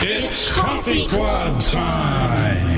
It's Coffee Club time.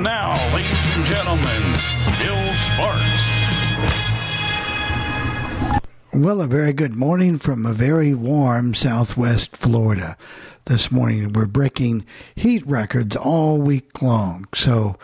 Now, ladies and gentlemen, Bill Sparks. Well, a very good morning from a very warm southwest Florida. This morning we're breaking heat records all week long. So,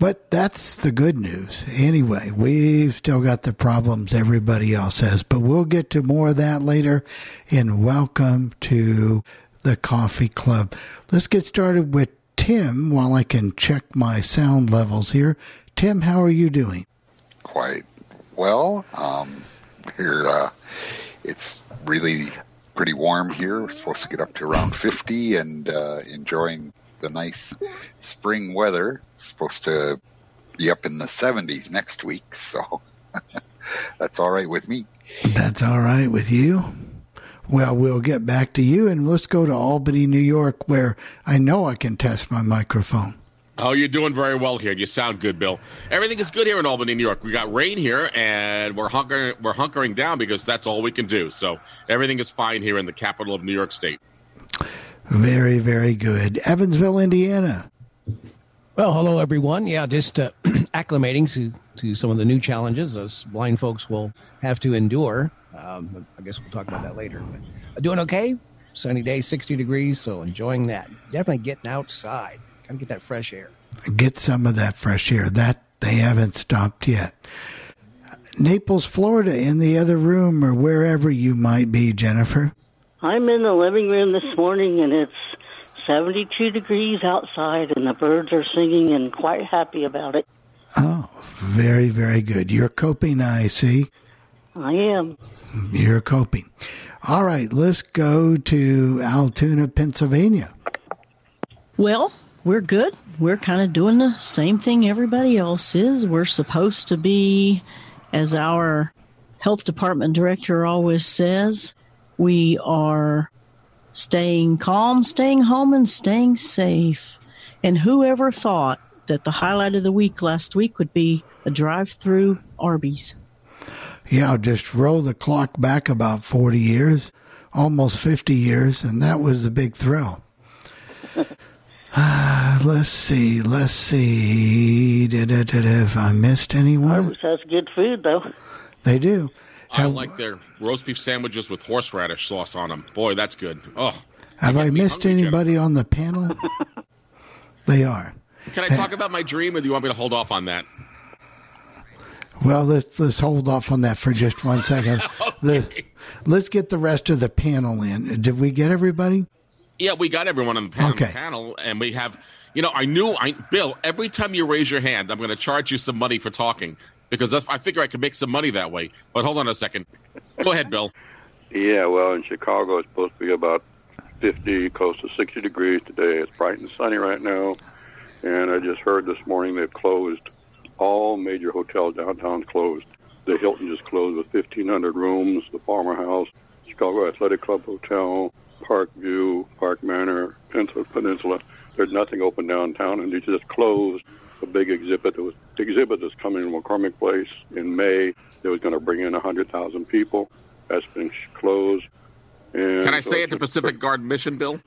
but that's the good news. Anyway, we've still got the problems everybody else has, but we'll get to more of that later. And welcome to the Coffee Club. Let's get started with Tim while I can check my sound levels here. Tim, how are you doing? quite well. Um, here, uh, it's really pretty warm here. We're supposed to get up to around 50 and uh, enjoying the nice spring weather. supposed to be up in the 70s next week, so that's all right with me. That's all right with you. Well, we'll get back to you and let's go to Albany, New York, where I know I can test my microphone. Oh, you're doing very well here. You sound good, Bill. Everything is good here in Albany, New York. We got rain here, and we're hunkering we're hunkering down because that's all we can do. So everything is fine here in the capital of New York State. Very, very good. Evansville, Indiana. Well, hello everyone. Yeah, just uh, acclimating to to some of the new challenges us blind folks will have to endure. Um, I guess we'll talk about that later. But uh, doing okay. Sunny day, 60 degrees, so enjoying that. Definitely getting outside. Gotta get that fresh air. Get some of that fresh air. That they haven't stopped yet. Naples, Florida, in the other room or wherever you might be, Jennifer. I'm in the living room this morning and it's 72 degrees outside and the birds are singing and quite happy about it. Oh, very, very good. You're coping, I see. I am. You're coping. All right, let's go to Altoona, Pennsylvania. Well, we're good. We're kind of doing the same thing everybody else is. We're supposed to be, as our health department director always says, we are staying calm, staying home, and staying safe. And whoever thought that the highlight of the week last week would be a drive through Arby's? Yeah, just roll the clock back about 40 years, almost 50 years, and that was a big thrill. Uh, let's see. Let's see. Da, I missed anyone, Arby's has good food, though. they do. I Have, like their roast beef sandwiches with horseradish sauce on them. Boy, that's good. Oh, have I missed hungry, anybody on the panel? they are. can I talk about my dream, or do you want me to hold off on that? Well, let's let's hold off on that for just one second. Let, let's get the rest of the panel in. Did we get everybody? Yeah, we got everyone on the, pan- on the Okay. panel, and we have. You know, I knew, I Bill. Every time you raise your hand, I'm going to charge you some money for talking because I figure I can make some money that way. But hold on a second. Go ahead, Bill. Yeah, well, in Chicago, it's supposed to be about 50, close to 60 degrees today. It's bright and sunny right now. And I just heard this morning they've closed all major hotels downtown closed. The Hilton just closed with 1,500 rooms, the Palmer House, Chicago Athletic Club Hotel, Park View, Park Manor, Peninsula. Peninsula. There's nothing open downtown, and they just closed a big exhibit. There was the exhibit that's coming to McCormick Place in May. It was going to bring in 100,000 people. That's been closed. And Can I so stay at the Pacific Garden mission, Bill?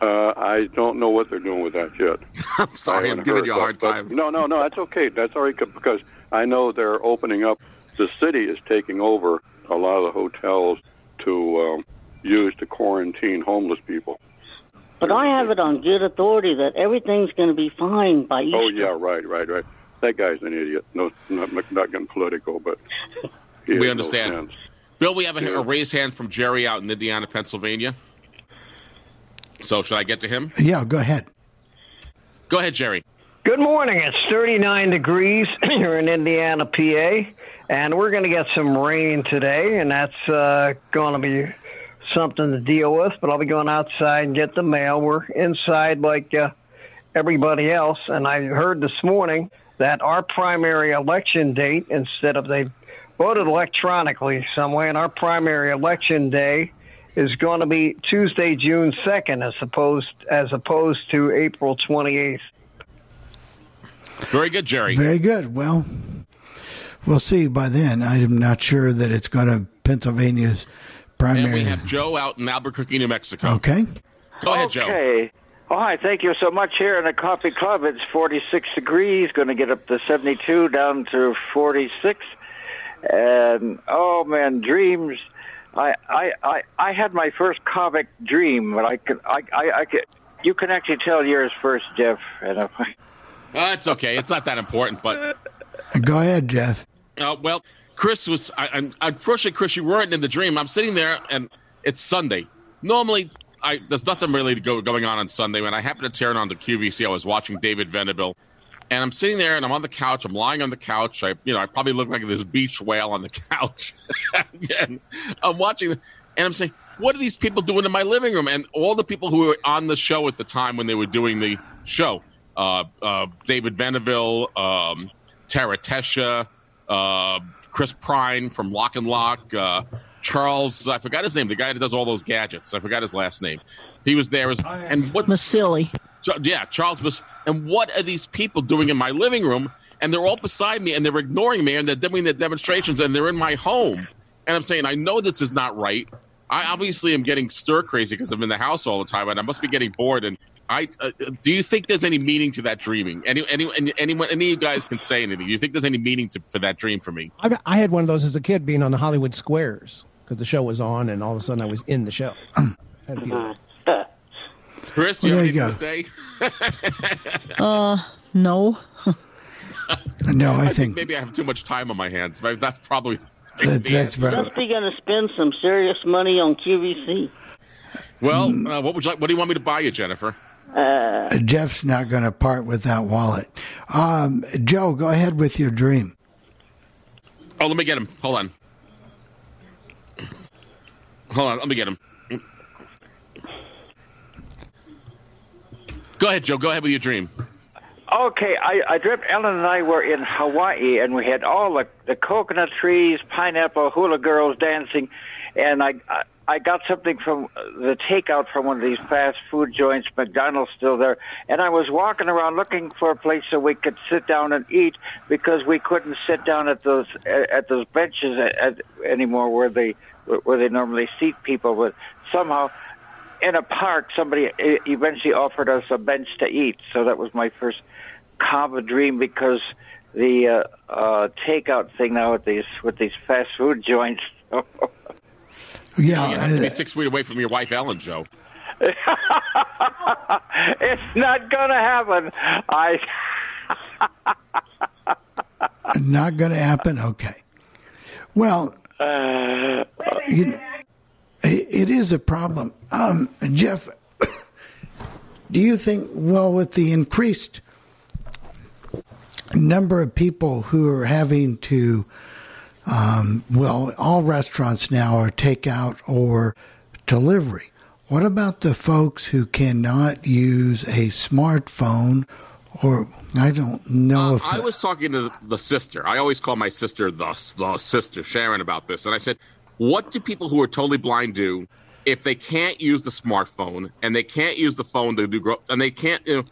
Uh, I don't know what they're doing with that yet. I'm sorry, I I'm giving you a hard but- time. No, no, no. That's okay. That's all right because I know they're opening up. The city is taking over a lot of the hotels to um, use to quarantine homeless people. But I have it on good authority that everything's going to be fine by Easter. Oh yeah, right, right, right. That guy's an idiot. No, not, not getting political, but We has no understand. Bill, we have a, Yeah. a raised hand from Jerry out in Indiana, Pennsylvania. So should I get to him? Yeah, go ahead. Go ahead, Jerry. Good morning. It's 39 degrees here in Indiana, PA, and we're going to get some rain today, and that's uh, going to be something to deal with. But I'll be going outside and get the mail. We're inside like uh, everybody else, and I heard this morning that our primary election date, instead of they voted electronically some way, and our primary election day is going to be Tuesday, June 2nd, as opposed as opposed to April 28th. Very good, Jerry. Very good. Well, we'll see by then. I'm not sure that it's going to Pennsylvania's primary. And we have Joe out in Albuquerque, New Mexico. okay. Go ahead, Joe. Okay. Oh, hi. Thank you so much. Here in the coffee club, it's 46 degrees, going to get up to 72, down to 46. And, oh, man, dreams. I, I, I, I had my first comic dream, but I could, I, I, I could, you can actually tell yours first, Jeff. And Uh, it's okay. It's not that important, but Go ahead, Jeff. Uh, well, Chris was. I, I'm, unfortunately, Chris, you weren't in the dream. I'm sitting there, and it's Sunday. Normally, I, there's nothing really to go, going on on Sunday. When I happened to turn on the QVC, I was watching David Venable, and I'm sitting there, and I'm on the couch. I'm lying on the couch. I, you know, I probably look like this beach whale on the couch. and I'm watching, and I'm saying, "What are these people doing in my living room?" And all the people who were on the show at the time when they were doing the show, uh, uh, David Venable, um, Tara Tesha, uh, Chris Prine from Lock and Lock, uh, Charles, I forgot his name, the guy that does all those gadgets. I forgot his last name. He was there. As, and what, Masili. yeah, Charles was. And what are these people doing in my living room? And they're all beside me and they're ignoring me and they're doing the demonstrations and they're in my home. And I'm saying, I know this is not right. I obviously am getting stir crazy because I'm in the house all the time and I must be getting bored. And I uh, do you think there's any meaning to that dreaming? Any, any, any anyone, any of you guys can say anything? Do you think there's any meaning to, for that dream for me? I, I had one of those as a kid, being on the Hollywood Squares because the show was on, and all of a sudden I was in the show. Had. Chris, do you Well, have there you anything to say? Uh, no. No, I, I think, think maybe I have too much time on my hands. That's probably that, the that's answer. right. Just going to spend some serious money on QVC. Well, uh, what would you like? What do you want me to buy you, Jennifer? Jeff's not going to part with that wallet. Um, Joe, go ahead with your dream. Oh, let me get him. Hold on. Hold on. Let me get him. Go ahead, Joe. Go ahead with your dream. Okay, I, I dreamt Ellen and I were in Hawaii, and we had all the, the coconut trees, pineapple, hula girls dancing, and I, I I got something from the takeout from one of these fast food joints, McDonald's still there, and I was walking around looking for a place so we could sit down and eat because we couldn't sit down at those at those benches at, at, anymore where they where they normally seat people. But somehow in a park, somebody e- eventually offered us a bench to eat. So that was my first kava dream because the uh, uh, takeout thing now with these with these fast food joints. Yeah, You have to be uh, six feet away from your wife, Ellen, Joe. it's not gonna happen. I not going to happen. Okay. Well, uh, you know, it is a problem. Um, Jeff, do you think, well, with the increased number of people who are having to, um, well, all restaurants now are takeout or delivery. What about the folks who cannot use a smartphone or I don't know Uh, if I was talking to the, the sister. I always call my sister the, the sister Sharon about this, and I said, "What do people who are totally blind do if they can't use the smartphone and they can't use the phone to do gro- and they can't? You know,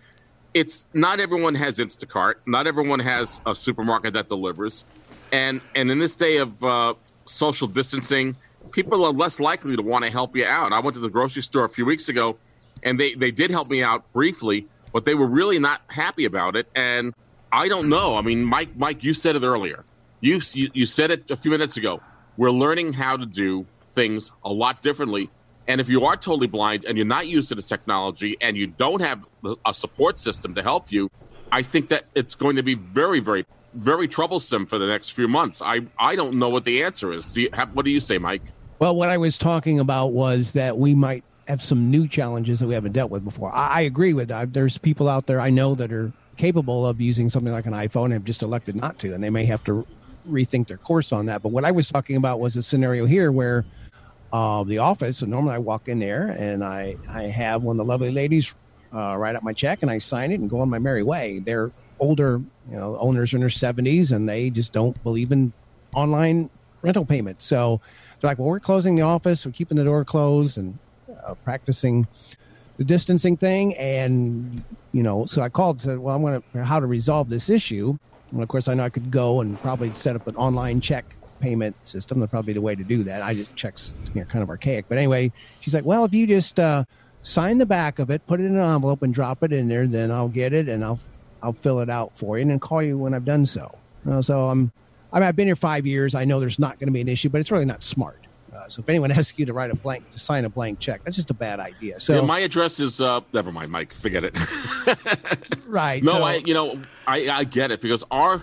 it's not everyone has Instacart. Not everyone has a supermarket that delivers, and and in this day of uh, social distancing, people are less likely to want to help you out. I went to the grocery store a few weeks ago, and they they did help me out briefly, but they were really not happy about it. And I don't know. I mean, Mike, Mike, you said it earlier. You you, you said it a few minutes ago. We're learning how to do things a lot differently. And if you are totally blind and you're not used to the technology and you don't have a support system to help you, I think that it's going to be very, very, very troublesome for the next few months. I, I don't know what the answer is. Do have, what do you say, Mike? Well, what I was talking about was that we might have some new challenges that we haven't dealt with before. I, I agree with that. There's people out there I know that are capable of using something like an iPhone and have just elected not to, and they may have to rethink their course on that. But what I was talking about was a scenario here where uh, the office, so normally I walk in there and I, I have one of the lovely ladies uh, write up my check and I sign it and go on my merry way. They're older, you know, owners in their 70s and they just don't believe in online rental payments. So they're like, well, we're closing the office, we're keeping the door closed and uh, practicing the distancing thing. And, you know, so I called and said, well, I'm going to, how to resolve this issue. And of course, I know I could go and probably set up an online check payment system. That's probably the way to do that. I just checks, you know, kind of archaic. But anyway, she's like, well, if you just uh, sign the back of it, put it in an envelope, and drop it in there, then I'll get it and I'll I'll fill it out for you and then call you when I've done so. Uh, so I'm, I mean, I've been here five years. I know there's not going to be an issue, but it's really not smart. Uh, so if anyone asks you to write a blank, to sign a blank check, that's just a bad idea. So yeah, my address is uh, never mind, Mike. Forget it. right. No, so- I you know I, I get it because our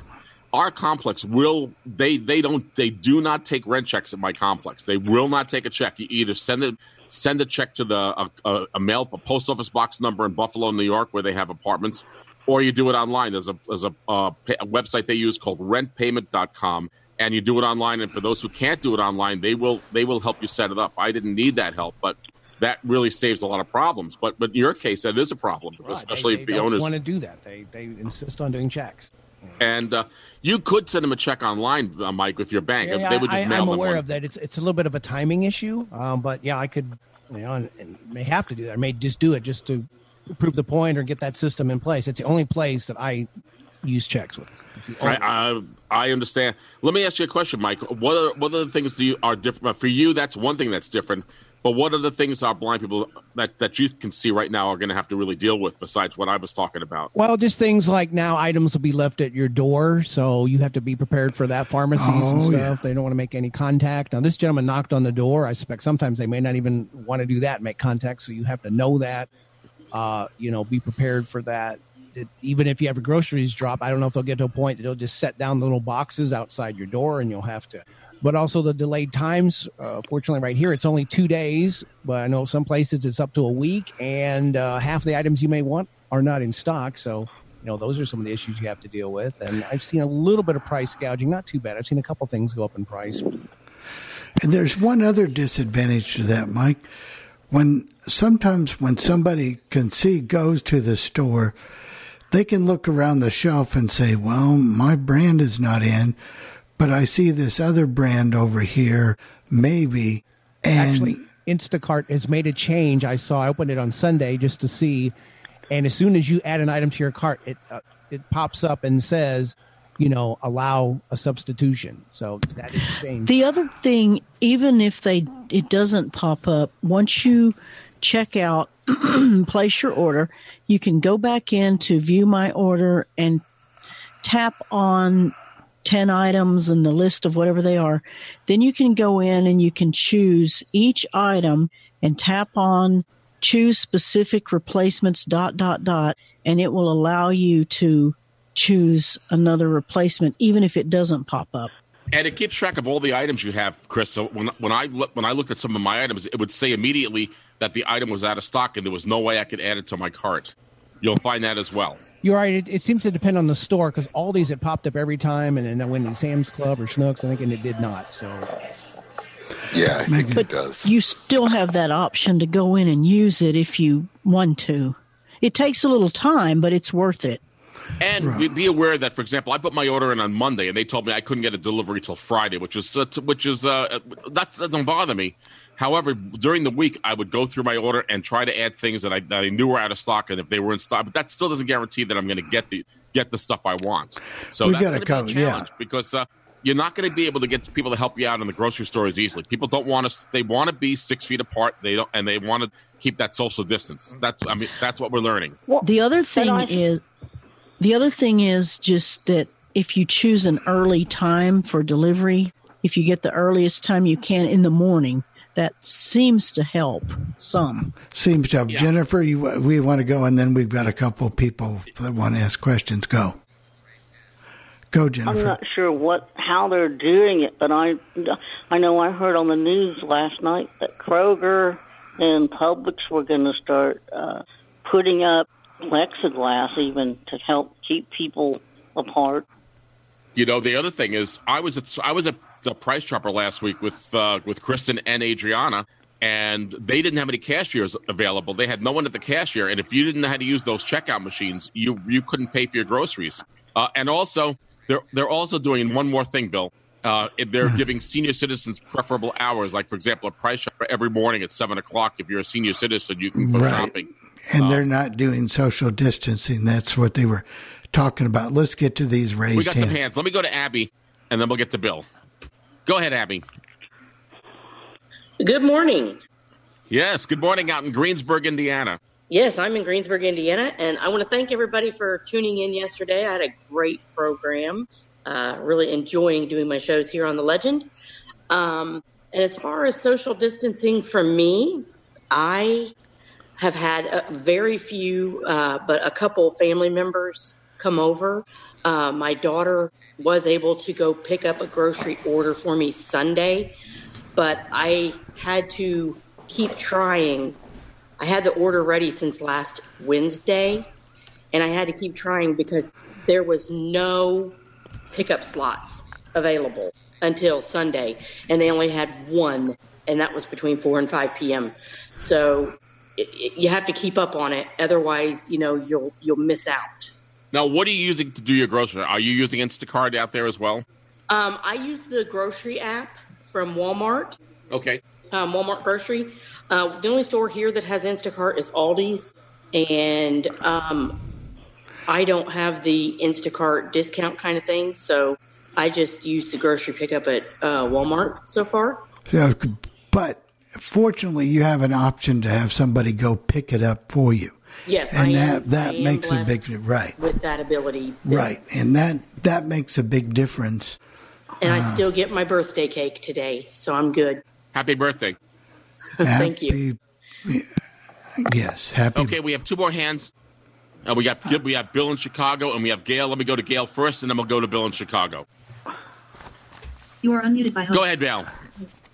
our complex will they they don't they do not take rent checks at my complex. They will not take a check. You either send it send a check to the a, a, a mail a post office box number in Buffalo, New York, where they have apartments, or you do it online. There's a there's a, uh, a website they use called rentpayment.com and you do it online and for those who can't do it online they will they will help you set it up i didn't need that help but that really saves a lot of problems but but in your case that is a problem Right. especially they, if they the owners want to do that. They they insist on doing checks. and uh, you could send them a check online uh, mike with your bank Yeah, they would just I, mail I'm aware one. of that. It's it's a little bit of a timing issue, um, but yeah, I could, you know, and, and may have to do that. I may just do it just to prove the point or get that system in place. It's the only place that I use checks with. It's the I, I I understand. Let me ask you a question, Mike. What are what are the things do you are different for you? That's one thing that's different. But what are the things our blind people that that you can see right now are going to have to really deal with besides what I was talking about? Well, just things like now items will be left at your door, so you have to be prepared for that. Pharmacies and Oh, stuff, yeah. they don't want to make any contact. Now, this gentleman knocked on the door. I suspect sometimes they may not even want to do that, make contact, so you have to know that. Uh, you know, be prepared for that. Even if you have a groceries drop, I don't know if they'll get to a point that they'll just set down the little boxes outside your door, and you'll have to. But also the delayed times. Uh, fortunately, right here it's only two days, but I know some places it's up to a week, and uh, half the items you may want are not in stock. So, you know, those are some of the issues you have to deal with. And I've seen a little bit of price gouging, not too bad. I've seen a couple things go up in price. And there's one other disadvantage to that, Mike. When sometimes when somebody can see goes to the store, they can look around the shelf and say, "Well, my brand is not in, but I see this other brand over here, maybe." And Actually, Instacart has made a change. I saw. I opened it on Sunday just to see, and as soon as you add an item to your cart, it uh, it pops up and says, you know, allow a substitution. So that is a change. The other thing, even if they it doesn't pop up, once you check out, place your order, you can go back in to view my order and tap on 10 items and the list of whatever they are. Then you can go in and you can choose each item and tap on choose specific replacements dot dot dot and it will allow you to choose another replacement even if it doesn't pop up. And it keeps track of all the items you have, Chris. So when when I when I looked at some of my items, it would say immediately that the item was out of stock and there was no way I could add it to my cart. You'll find that as well. You're right. It, it seems to depend on the store because all these it popped up every time, and then I went to Sam's Club or Schnucks, I think, and it did not. So Yeah, I think But it does. you still have that option to go in and use it if you want to. It takes a little time, but it's worth it. And be- be aware that, for example, I put my order in on Monday, and they told me I couldn't get a delivery till Friday, which is uh, t- which is uh, that doesn't bother me. However, during the week, I would go through my order and try to add things that I, that I knew were out of stock, and if they were in stock, but that still doesn't guarantee that I'm going to get the get the stuff I want. So We that's gotta going to cover- be a yeah. challenge because uh, you're not going to be able to get people to help you out in the grocery store as easily. People don't want to; they want to be six feet apart. They don't, and they want to keep that social distance. That's I mean, that's what we're learning. The other thing I- is the other thing is just that if you choose an early time for delivery, if you get the earliest time you can in the morning, that seems to help some. Seems to help. Yeah. Jennifer, you, we want to go, and then we've got a couple people that want to ask questions. Go. Go, Jennifer. I'm not sure what how they're doing it, but I I know I heard on the news last night that Kroger and Publix were going to start uh, putting up plexiglass even to help keep people apart. You know, the other thing is, I was at I was at the Price Chopper last week with uh, with Kristen and Adriana, and they didn't have any cashiers available. They had no one at the cashier, and if you didn't know how to use those checkout machines, you you couldn't pay for your groceries. Uh, and also, they're they're also doing one more thing, Bill. Uh, they're giving senior citizens preferable hours. Like, for example, a Price Chopper every morning at seven o'clock. If you're a senior citizen, you can go Right. shopping. And they're not doing social distancing. That's what they were talking about. Let's get to these raised We got some hands. hands. Let me go to Abby, and then we'll get to Bill. Go ahead, Abby. Good morning. Yes. Good morning out in Greensburg, Indiana. Yes, I'm in Greensburg, Indiana, and I want to thank everybody for tuning in yesterday. I had a great program. Uh, really enjoying doing my shows here on the Legend. Um, and as far as social distancing for me, I have had a very few, uh, but a couple family members come over. Uh, my daughter was able to go pick up a grocery order for me Sunday, but I had to keep trying. I had the order ready since last Wednesday, and I had to keep trying because there was no pickup slots available until Sunday, and they only had one, and that was between 4 and 5 p.m. So it, it, you have to keep up on it, otherwise, you know, you'll you'll miss out. Now, what are you using to do your grocery? Are you using Instacart out there as well? Um, I use the grocery app from Walmart. Okay. um, Walmart grocery. Uh, the only store here that has Instacart is Aldi's, and um, I don't have the Instacart discount kind of thing, so I just use the grocery pickup at uh, Walmart so far. Yeah, but fortunately, you have an option to have somebody go pick it up for you. Yes, and I that am, that I am makes a big right, with that ability. right, and that that makes a big difference. And I Ah. still get my birthday cake today, so I'm good. Happy birthday. Thank you. Yes, happy. Okay, we have two more hands. Uh, we got we have Bill in Chicago, and we have Gail. Let me go to Gail first, and then we'll go to Bill in Chicago. You are unmuted by host. Go ahead, Bill.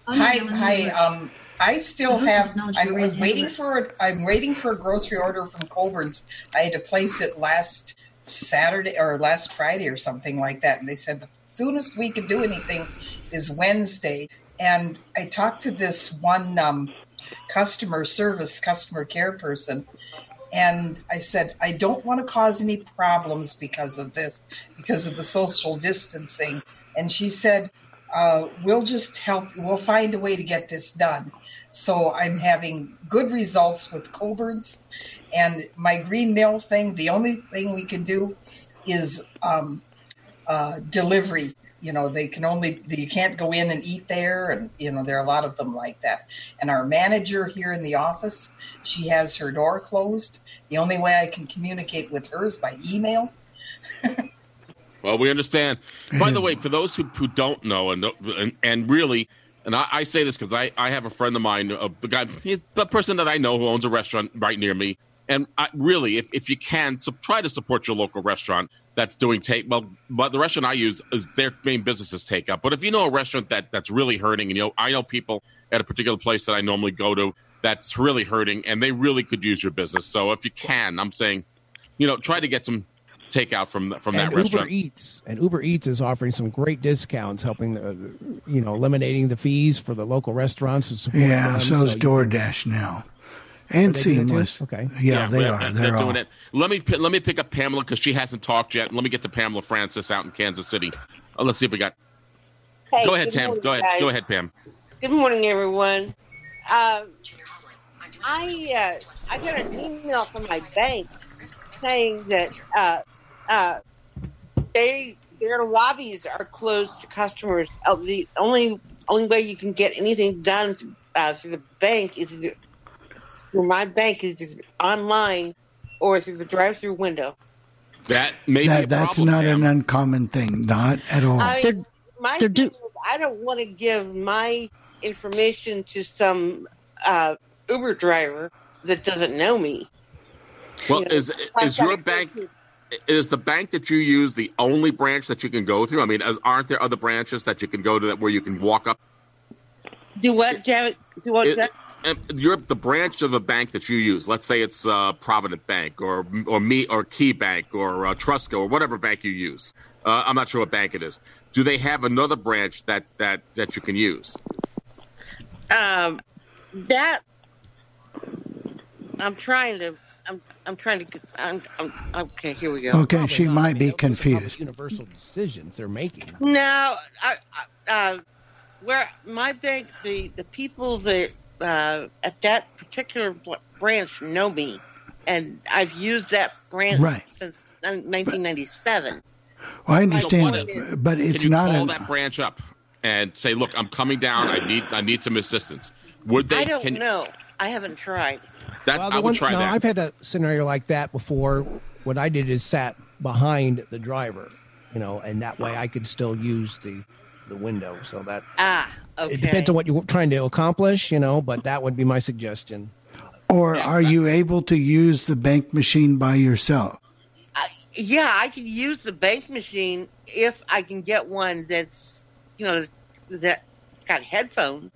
Hi, hi. Um, I still I have. I'm your waiting for. a- I'm waiting for a grocery order from Coborn's. I had to place it last Saturday or last Friday or something like that, and they said the soonest we could do anything is Wednesday. And I talked to this one um, customer service, customer care person, and I said, I don't want to cause any problems because of this, because of the social distancing. And she said, uh, We'll just help, we'll find a way to get this done. So I'm having good results with Coborn's. And my green mill thing, the only thing we can do is um, uh, delivery. you know they can only you can't go in and eat there and you know there are a lot of them like that and our manager here in the office she has her door closed the only way i can communicate with her is by email Well, we understand. By the way, for those who, who don't know, and and, and really, and I, I say this because I, I have a friend of mine, uh, the guy, he's the person that I know who owns a restaurant right near me. And I, really, if, if you can, so try to support your local restaurant that's doing take. Well, but the restaurant I use is their main business is up. But if you know a restaurant that that's really hurting, and you know, I know people at a particular place that I normally go to that's really hurting, and they really could use your business. So if you can, I'm saying, you know, try to get some takeout from from that and restaurant. Uber Eats and Uber Eats is offering some great discounts, helping the, you know, eliminating the fees for the local restaurants and Yeah, them. so is you- DoorDash now. And Are they doing it too? Seamless. Okay. Yeah, they are. They're, They're all. doing it. Let me let me pick up Pamela because she hasn't talked yet. Let me get to Pamela Francis out in Kansas City. Uh, let's see if we got. Hey, go ahead, good Tam. morning, Go ahead. guys. Go ahead, Pam. Good morning, everyone. Um, I uh, I got an email from my bank saying that uh, uh, they their lobbies are closed to customers. Uh, The only only way you can get anything done uh, through the bank is either, through my bank is online or through the drive-through window. That may be a That, that's problem, not Pam. an uncommon thing. Not at all. I mean, my thing is, I don't want to give my information to some uh, Uber driver that doesn't know me. Well, You know, is is your bank is the bank that you use the only branch that you can go through? I mean, as, aren't there other branches that you can go to that where you can walk up? Do what, Janet? Do what? It- you're the branch of a bank that you use. Let's say it's uh, Provident Bank or or me or Key Bank or uh, TrustCo or whatever bank you use. Uh, I'm not sure what bank it is. Do they have another branch that that that you can use? Um, that I'm trying to. I'm. I'm trying to. get- I'm. I'm okay. Here we go. Okay, she might be confused. Universal decisions they're making. No, I, I, uh, where my bank, the the people that uh, at that particular branch know me, and I've used that branch Right. since 1997. Well, I understand, So what that, but Can it's you not call an. that branch up and say, "Look, I'm coming down. I need I need some assistance." Would they? I don't can, know. I haven't tried. That Well, I would one, try no, that. I've had a scenario like that before. What I did is sat behind the driver, you know, and that way I could still use the the window. So that Ah, okay. it depends on what you're trying to accomplish, you know. But that would be my suggestion. Or are you able to use the bank machine by yourself? Yeah, I can use the bank machine if I can get one that's you know that's got headphones.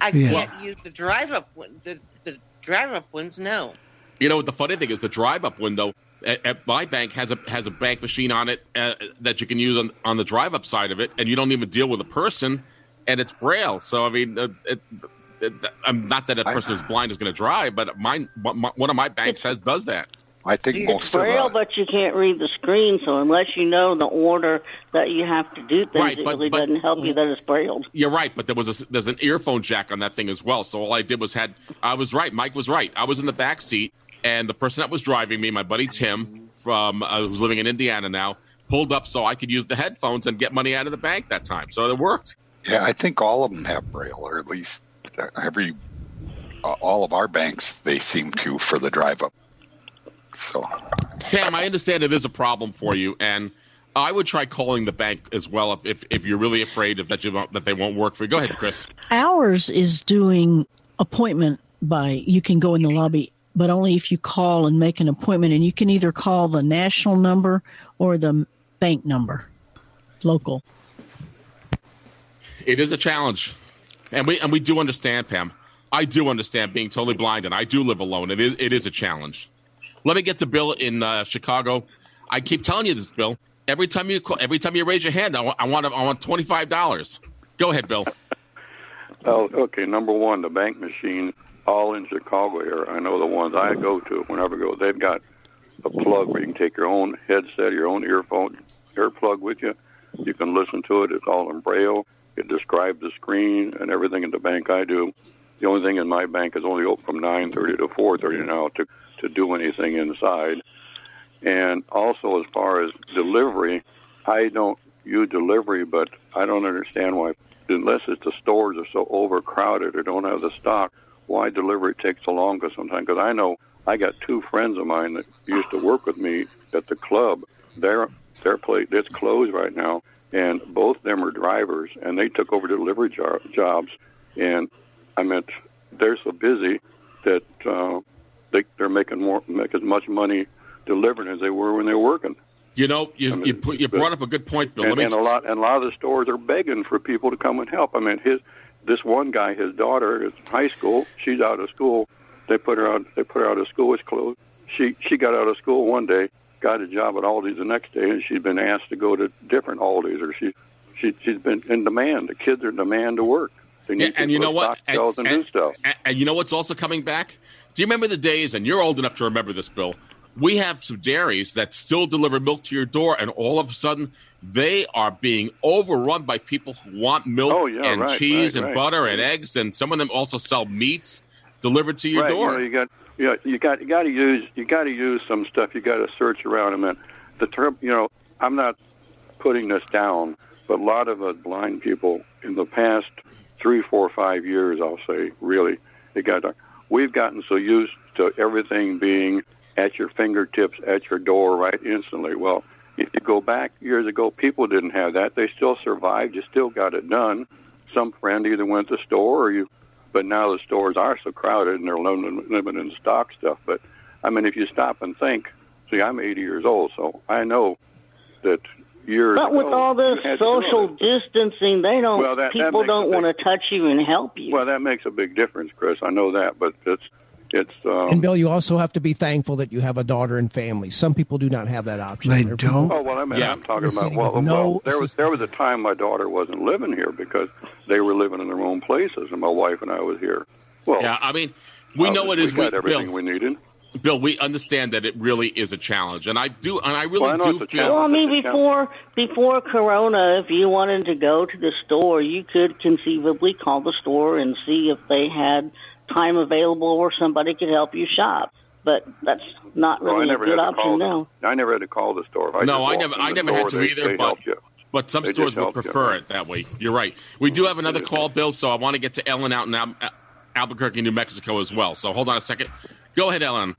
I Yeah. can't use the drive up one. The, the drive up ones, no. You know what the funny thing is? The drive-up window at, at my bank has a has a bank machine on it uh, that you can use on, on the drive-up side of it, and you don't even deal with a person, and it's braille. So I mean, uh, it, it, I'm not that a person who's blind is going to drive, but mine my, one of my banks has does that. I think It's braille, but you can't read the screen. So unless you know the order that you have to do things, Right, it really but- doesn't help you that it's brailled. You're right, but there was a, there's an earphone jack on that thing as well. So all I did was had I was right. Mike was right. I was in the back seat, and the person that was driving me, my buddy Tim from uh, who's living in Indiana now, pulled up so I could use the headphones and get money out of the bank that time. So it worked. Yeah, I think all of them have braille, or at least uh, every uh, all of our banks they seem to for the drive up. So Pam, I understand it is a problem for you, and I would try calling the bank as well if if, if you're really afraid of that you won't, that they won't work for you. Go ahead, Chris. Ours is doing appointment by you can go in the lobby, but only if you call and make an appointment. And you can either call the national number or the bank number, local. It is a challenge, and we and we do understand, Pam. I do understand being totally blind, and I do live alone. It is it is a challenge. Let me get to Bill in uh, Chicago. I keep telling you this, Bill. Every time you call, every time you raise your hand, I want I want, I want twenty five dollars. Go ahead, Bill. Oh, okay. Number one, the bank machine, all in Chicago here. I know the ones I go to whenever I go. They've got a plug where you can take your own headset, your own earphone, earplug with you. You can listen to it. It's all in braille. It describes the screen and everything in the bank I do. The only thing in my bank is only open from 9:30 to 4:30 now to to do anything inside. And also, as far as delivery, I don't use delivery, but I don't understand why, unless it's the stores are so overcrowded or don't have the stock, why delivery takes so long. Sometimes, because I know I got two friends of mine that used to work with me at the club. Their their place it's closed right now, and both of them are drivers, and they took over delivery jo- jobs. And I meant they're so busy that uh, they they're making more make as much money delivering as they were when they were working. You know, you, I mean, you, put, you brought up a good point, Bill. And, Let me and a lot and a lot of the stores are begging for people to come and help. I mean, his this one guy, his daughter is high school. She's out of school. They put her out. They put her out of school. It's closed. She she got out of school one day, got a job at Aldi's the next day, and she's been asked to go to different Aldi's, or she she she's been in demand. The kids are in demand to work. They need Yeah, and you know what? and, stuff. And, and you know what's also coming back? Do you remember the days, and you're old enough to remember this, Bill? We have some dairies that still deliver milk to your door, and all of a sudden, they are being overrun by people who want milk Oh, yeah, and right, cheese right, and right. butter and eggs, and some of them also sell meats delivered to your door. You, know, you got you, know, you got you got to use you got to use some stuff. You got to search around. I mean, the term. You know, I'm not putting this down, but a lot of us blind people in the past three, four, five years, I'll say, really, it got we've gotten so used to everything being at your fingertips, at your door, right instantly. Well, if you go back years ago, people didn't have that. They still survived. You still got it done. Some friend either went to the store or you, but now the stores are so crowded and they're limited, in stock stuff. But I mean, if you stop and think, see, I'm 80 years old, so I know that years. But with ago, all this you had to do social distancing, they don't. Well, that- that people makes don't want to touch you and help you. Well, that makes a big difference, Chris. I know that, but it's it's. Um, And Bill, you also have to be thankful that you have a daughter and family. Some people do not have that option. They There are don't? people- Oh well, I mean, Yeah. I'm talking about well, no well, there was there was a time my daughter wasn't living here because they were living in their own places, and my wife and I was here. Well, yeah, I mean, we well, know it we is. got everything Bill, we needed. Bill, we understand that it really is a challenge, and I do, and I really Well, I do feel. Well, I mean, before before Corona, if you wanted to go to the store, you could conceivably call the store and see if they had time available or somebody could help you shop. But that's not Well, really a good option call. now. I never had to call the store. I no, I never, I never had to they, either. They but but some They stores would helped you. prefer it that way. You're right. We do have another call, Bill. So I want to get to Ellen out in Al- Albuquerque, New Mexico, as well. So hold on a second. Go ahead, Ellen.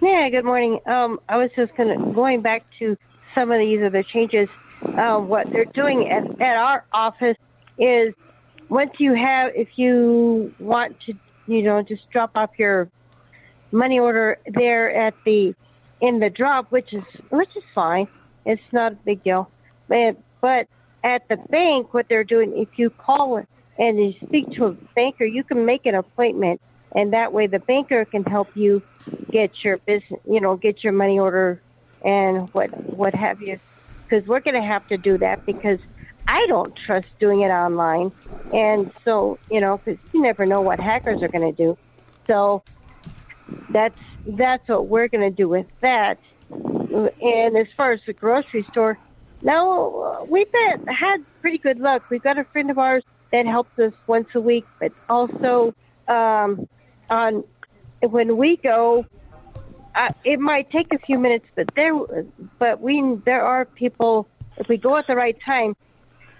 Yeah, good morning. Um, I was just gonna going back to some of these other changes. Uh, what they're doing at, at our office is once you have, if you want to, you know, just drop off your money order there at the in the drop, which is which is fine. It's not a big deal. But but at the bank, what they're doing, if you call and you speak to a banker, you can make an appointment, and that way the banker can help you get your business, you know, get your money order and what what have you. Because we're going to have to do that because I don't trust doing it online, and so you know, because you never know what hackers are going to do. So that's that's what we're going to do with that. And as far as the grocery store, now we've been, had pretty good luck. We've got a friend of ours that helps us once a week, but also um, on when we go, uh, it might take a few minutes, but there, but we there are people. If we go at the right time,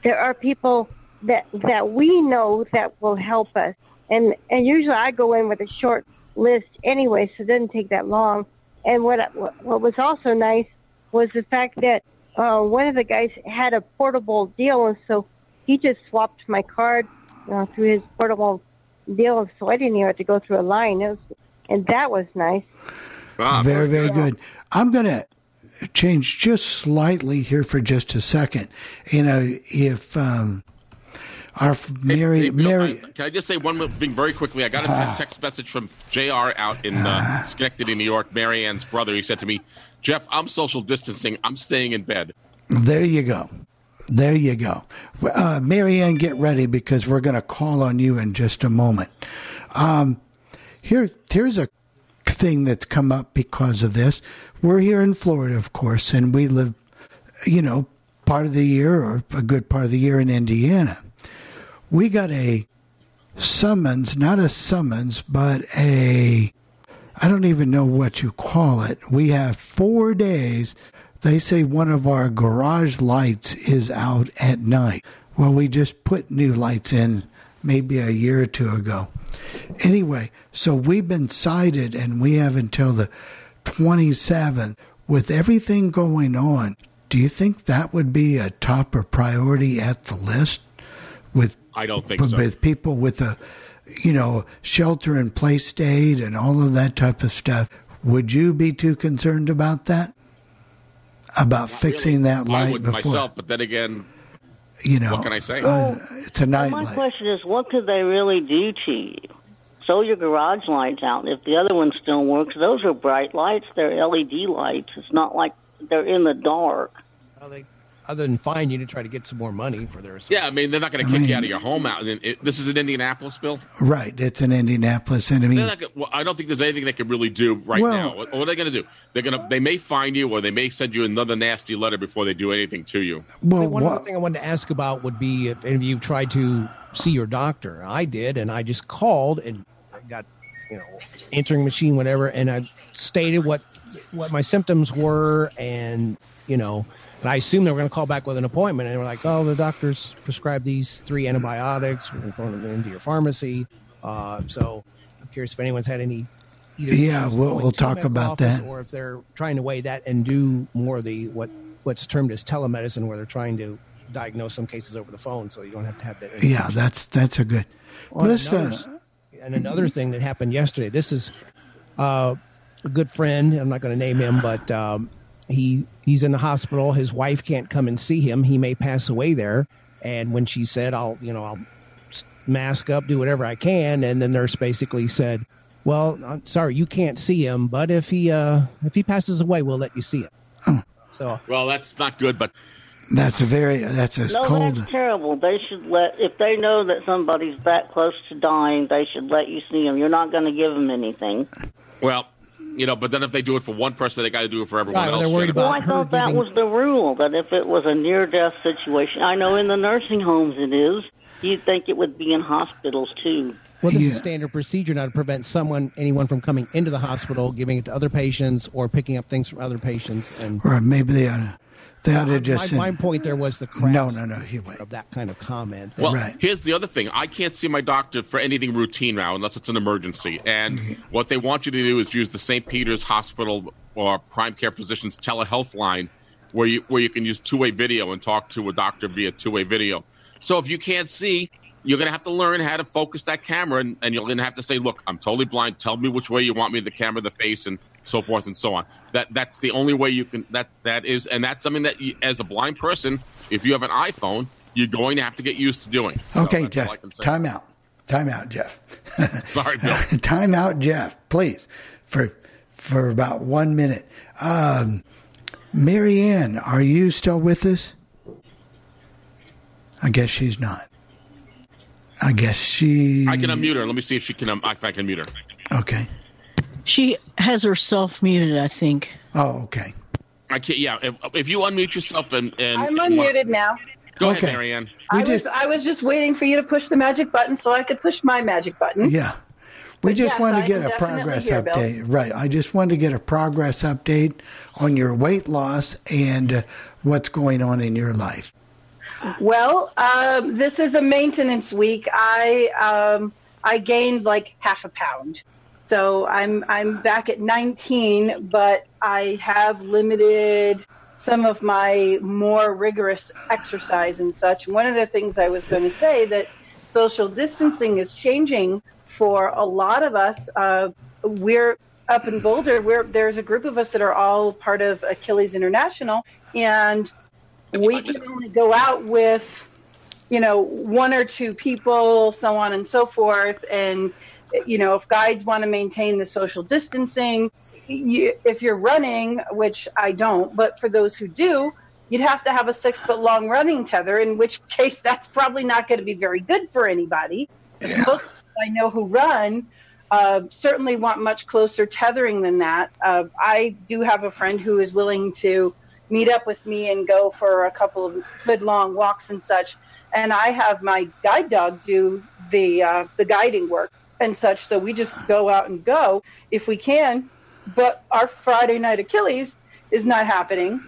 there are people that that we know that will help us. And and usually I go in with a short list anyway, so it doesn't take that long. And what what was also nice was the fact that uh, one of the guys had a portable deal, and so he just swapped my card uh, through his portable deal, so I didn't even have to go through a line. It was, and that was nice. very, very good. I'm going to change just slightly here for just a second. You know, if um, our Mary, Hey, Bill, Mary, I- can I just say one thing very quickly? I got a Ah. text message from JR out in uh, Schenectady, New York. Marianne's brother. He said to me, Jeff, I'm social distancing. I'm staying in bed. There you go. There you go. Uh, Marianne, get ready because we're going to call on you in just a moment. Um, here, here's a thing that's come up because of this. We're here in Florida, of course, and we live, you know, part of the year or a good part of the year in Indiana. We got a summons, not a summons, but a I don't even know what you call it. We have four days they say one of our garage lights is out at night. Well, we just put new lights in maybe a year or two ago. Anyway, so we've been cited and we have until the 27th. With everything going on, do you think that would be a top or priority at the list with I don't think with, so. with people with a you know shelter in place state and all of that type of stuff? Would you be too concerned about that? About fixing that light wouldn't before myself, but then again, you know? what can I say? uh, it's a night my light. question is, what could they really do to you? So your garage lights out. If the other one still works, those are bright lights. They're LED lights. It's not like they're in the dark. Well, they, other than fine you to try to get some more money for their. yeah, I mean, they're not going to kick you out of your home out. And it, this is in Indianapolis, Bill. Right, it's in Indianapolis, and I mean, not gonna, well, I don't think there's anything they can really do right Well- now. What, what are they going to do? They're going to. They may find you, or they may send you another nasty letter before they do anything to you. well, one what- other thing I wanted to ask about would be if any of you tried to see your doctor. I did, and I just called and I got, you know, answering machine, whatever, and I stated what what my symptoms were, and you know, and I assumed they were going to call back with an appointment, and they were like, "Oh, the doctor's prescribed these three antibiotics. We're going to into your pharmacy." Uh, so I'm curious if anyone's had any. either Yeah, we'll- we'll talk about that. or if they're trying to weigh that and do more of the what what's termed as telemedicine, where they're trying to diagnose some cases over the phone, so you don't have to have that. yeah, that's that's a good. Well, Let's, another, uh, and another thing that happened yesterday. This is uh, a good friend. I'm not going to name him, but um, he he's in the hospital. His wife can't come and see him. He may pass away there. And when she said, "I'll you know I'll mask up, do whatever I can," and the nurse basically said, "Well, I'm sorry, you can't see him, but if he uh, if he passes away, we'll let you see it." So Well, that's not good, but That's a very that's a No, cold. that's terrible. They should let if they know that somebody's that close to dying, they should let you see them. You're not going to give them anything. well, you know, but then if they do it for one person, they got to do it for everyone Right, else. they're worried Jennifer. Well, I thought that was the rule that if it was a near-death situation, I know in the nursing homes it is. You'd think it would be in hospitals too. Well, this Yeah. is standard procedure now to prevent someone, anyone from coming into the hospital, giving it to other patients, or picking up things from other patients. And or maybe they ought to, they ought to just my, my point there was the crass no no no he wait. of that kind of comment. Well, Right. here's the other thing. I can't see my doctor for anything routine now unless it's an emergency. And what they want you to do is use the St. Peter's Hospital or Prime Care Physicians telehealth line where you where you can use two-way video and talk to a doctor via two-way video. So if you can't see, you're going to have to learn how to focus that camera and, and you're going to have to say, "Look, I'm totally blind. Tell me which way you want me the camera, the face and so forth and so on." That that's the only way you can that that is and that's something that you, as a blind person, if you have an iPhone, you're going to have to get used to doing. So Okay, that's all I Jeff. Time out. Time out, Jeff. Sorry, Bill. Time out, Jeff, please, for for about one minute. Um, Marianne, are you still with us? I guess she's not. I guess she. I can unmute her. Let me see if she can. Um, if I can mute her. Okay. She has herself muted, I think. Oh, okay. I can't. Yeah, if, if you unmute yourself and and I'm and wanna- unmuted now. Go Okay. ahead, Marianne. I was I was just waiting for you to push the magic button so I could push my magic button. Yeah. We But just yes, wanted to get a definitely progress hear, Bill. update. Right. I just wanted to get a progress update on your weight loss and uh, what's going on in your life. Well, um, this is a maintenance week. I um, I gained like half a pound, so I'm I'm back at 19, but I have limited some of my more rigorous exercise and such. One of the things I was going to say that social distancing is changing for a lot of us. Uh, we're up in Boulder. We're, there's a group of us that are all part of Achilles International, and we can only go out with, you know, one or two people, so on and so forth. And, you know, if guides want to maintain the social distancing, you, if you're running, which I don't, but for those who do, you'd have to have a six foot long running tether, in which case that's probably not going to be very good for anybody. 'Cause Most I know who run uh, certainly want much closer tethering than that. Uh, I do have a friend who is willing to meet up with me and go for a couple of good long walks and such. And I have my guide dog do the uh, the guiding work and such. So we just go out and go if we can. But our Friday night Achilles is not happening.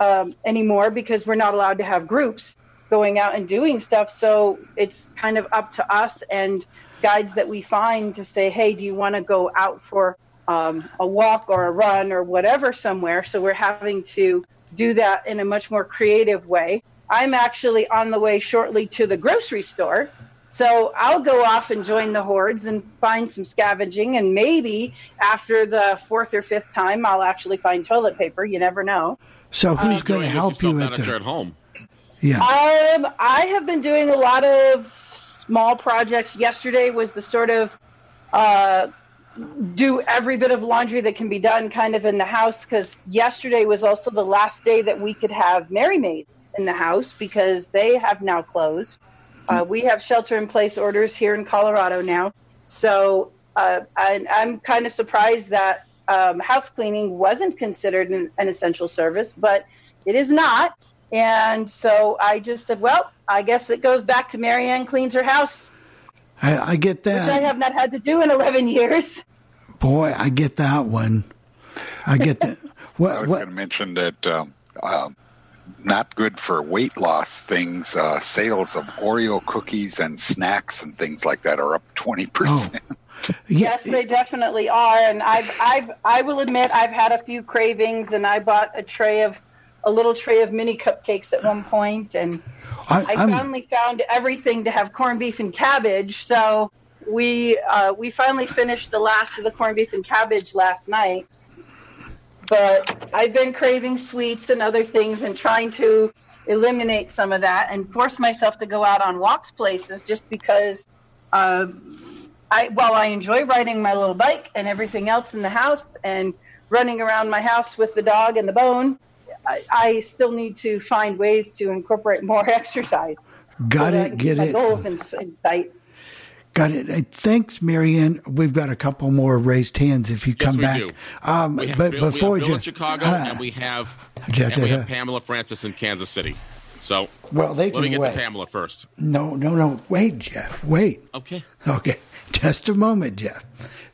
um, anymore because we're not allowed to have groups going out and doing stuff. So it's kind of up to us and guides that we find to say, hey, do you want to go out for um, a walk or a run or whatever somewhere? So we're having to do that in a much more creative way. I'm actually on the way shortly to the grocery store. So I'll go off and join the hordes and find some scavenging. And maybe after the fourth or fifth time, I'll actually find toilet paper. You never know. So who's Uh, going to help you at the? at home. Yeah. Um, I have been doing a lot of small projects. Yesterday was the sort of uh, do every bit of laundry that can be done kind of in the house because yesterday was also the last day that we could have Mary Maid in the house because they have now closed. Uh, we have shelter in place orders here in Colorado now. So uh, I, I'm kind of surprised that um, house cleaning wasn't considered an, an essential service, but it is not. And so I just said, well, I guess it goes back to Marianne cleans her house, I, I get that. which I have not had to do in 11 years. Boy, I get that one. I get that. I What? was going to mention that um, um, not good for weight loss things. Uh, sales of Oreo cookies and snacks and things like that are up twenty percent. yes, they definitely are. And I've, I've, I will admit, I've had a few cravings, and I bought a tray of, a little tray of mini cupcakes at one point, and I, I finally found everything to have corned beef and cabbage. So we, uh, we finally finished the last of the corned beef and cabbage last night. But I've been craving sweets and other things, and trying to eliminate some of that, and force myself to go out on walks places just because. Uh, I while I enjoy riding my little bike and everything else in the house and running around my house with the dog and the bone, I, I still need to find ways to incorporate more exercise. Got so it. Get it. goals in, in sight. Got it. Uh, Thanks, Marianne. We've got a couple more raised hands if you Yes, come we back. do. Um, we have but Bill, before we have Bill in Chicago, uh, and we have Jeff, and we have Pamela Francis in Kansas City. So Well, they let can me get wait. to Pamela first. no, no, no. Wait, Jeff. Wait. Okay. Okay. Just a moment, Jeff.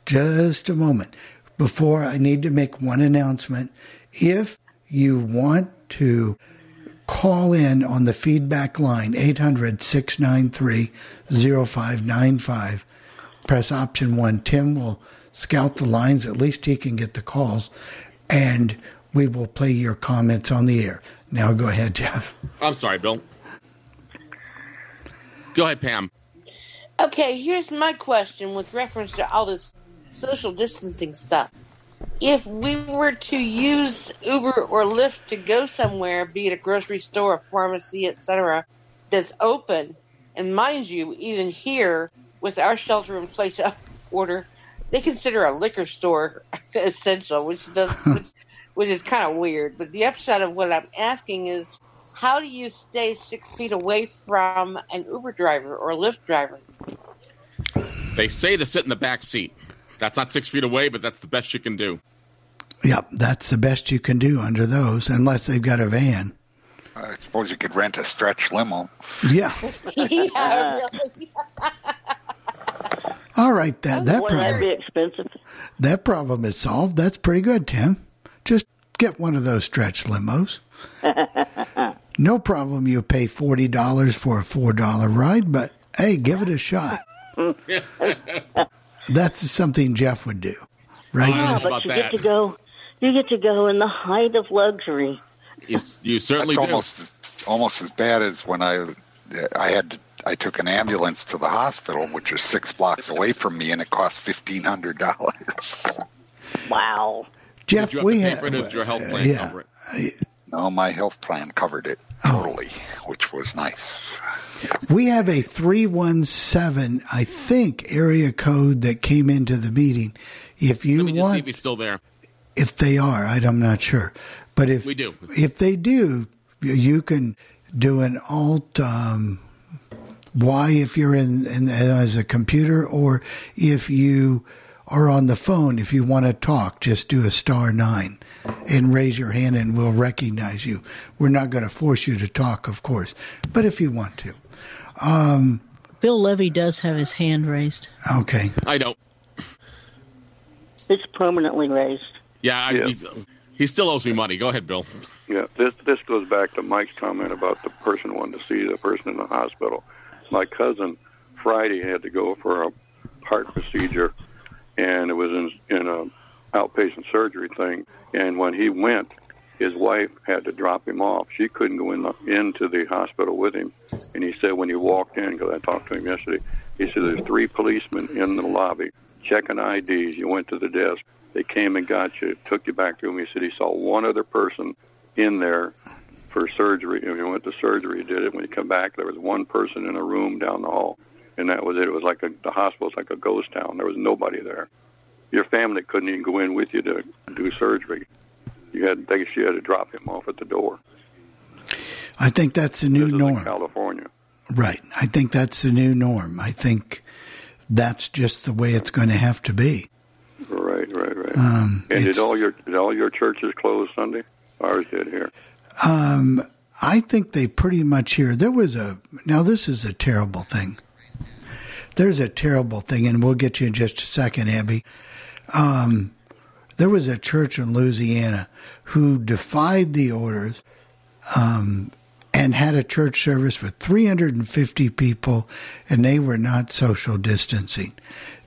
Just a moment. Before I need to make one announcement. If you want to call in on the feedback line, 800 693 0595, press option one. Tim will scout the lines. At least he can get the calls. And we will play your comments on the air. Now go ahead, Jeff. I'm sorry, Bill. Go ahead, Pam. Okay, here's my question with reference to all this social distancing stuff. If we were to use Uber or Lyft to go somewhere, be it a grocery store, a pharmacy, etc., that's open, and mind you, even here with our shelter in place order, they consider a liquor store essential, which does which, which is kind of weird. But the upshot of what I'm asking is, how do you stay six feet away from an Uber driver or a Lyft driver? They say to sit in the back seat. That's not six feet away, but that's the best you can do. Yep, that's the best you can do under those, unless they've got a van. I suppose you could rent a stretch limo. Yeah. yeah, really. All right, that that Boy, that'd problem, be expensive. that problem is solved. That's pretty good, Tim. Just get one of those stretch limos. No problem. You pay forty dollars for a four dollar ride, but hey, give it a shot. That's something Jeff would do, right? I Jeff? but about you that. get to go. You get to go in the height of luxury. You, you certainly That's do. almost almost as bad as when I uh, I had to, I took an ambulance to the hospital, which is six blocks away from me, and it cost fifteen hundred dollars. Wow. Jeff, Did you have we to pay have for it, or did your health plan yeah. cover it? No, my health plan covered it totally, which was nice. We have a 317, I think, area code that came into the meeting. If you Let me just see want, if he's still there. if they are, I- I'm not sure. But if We do. if they do, you can do an alt um, Y if you're in, in as a computer, or if you are on the phone. If you want to talk, just do a star nine and raise your hand, and we'll recognize you. We're not going to force you to talk, of course, but if you want to. Um, Bill Levy does have his hand raised. okay. I don't. It's permanently raised. Yeah, I, Yeah. He's, He still owes me money. Go ahead, Bill. Yeah, this this goes back to Mike's comment about the person wanting to see the person in the hospital. My cousin Friday had to go for a heart procedure, and it was in in a outpatient surgery thing. And when he went, his wife had to drop him off. She couldn't go in the, into the hospital with him. And he said when he walked in, because I talked to him yesterday, he said there's three policemen in the lobby checking IDs. You went to the desk. They came and got you, took you back to him. He said he saw one other person in there for surgery. And when he went to surgery, he did it. When he come back, there was one person in a room down the hall, and that was it. It was like a, the hospital was like a ghost town. There was nobody there. Your family couldn't even go in with you to do surgery. You had they she had to drop him off at the door. I think that's the new norm. in California. Right. I think that's the new norm. I think that's just the way it's going to have to be. Right, right, right. Um, and did all your did all your churches close Sunday? Ours did here. Um, I think they pretty much here. There was a now. This is a terrible thing. There's a terrible thing, and we'll get you in just a second, Abby. Um, there was a church in Louisiana who defied the orders um, and had a church service with 350 people, and they were not social distancing.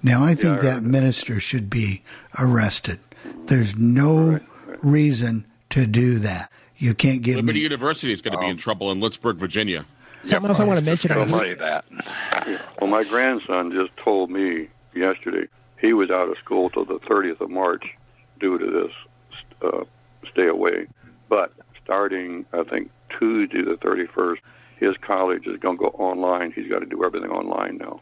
Now, I think that minister should be arrested. There's no reason to do that. You can't give Liberty me. University is going to be in trouble in Lynchburg, Virginia. Something else I want to mention. Gonna say that. Well, my grandson just told me yesterday he was out of school till the 30th of March due to this uh, stay away. But starting, I think, Tuesday the 31st, his college is going to go online. He's got to do everything online now.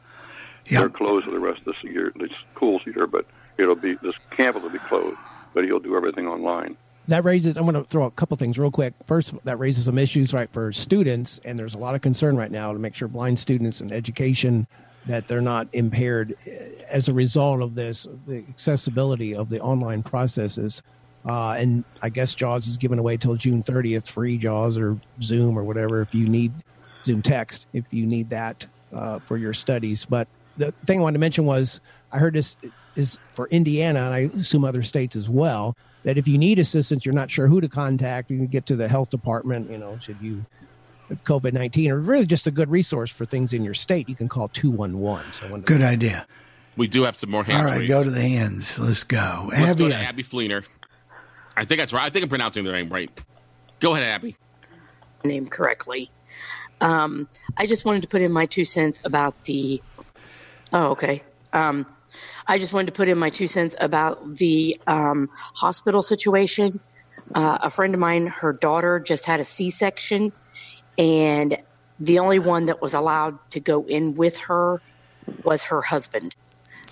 They're closed for the rest of this year, the school's year, but it'll be this campus will be closed, but he'll do everything online. That raises i'm going to throw a couple things real quick. First that raises some issues right for students and there's a lot of concern right now to make sure blind students and education that they're not impaired eh, as a result of this the accessibility of the online processes. Uh, and i guess jaws is given away till june 30th free jaws or zoom or whatever if you need zoom text if you need that uh, for your studies. But the thing i wanted to mention was i heard this is for indiana and i assume other states as well that if you need assistance, you're not sure who to contact, you can get to the health department, you know, should you COVID 19, or really just a good resource for things in your state, you can call 211. So I wanted Good idea. We do have some more hands All right, raised. go to the hands. Let's go. Let's Abby, go to Abby Fleener. I think that's right. I think I'm pronouncing their name right. Go ahead, Abby. name correctly. Um, I just wanted to put in my two cents about the. Oh, okay. Um, I just wanted to put in my two cents about the um, hospital situation. Uh, a friend of mine, her daughter just had a C section, and the only one that was allowed to go in with her was her husband.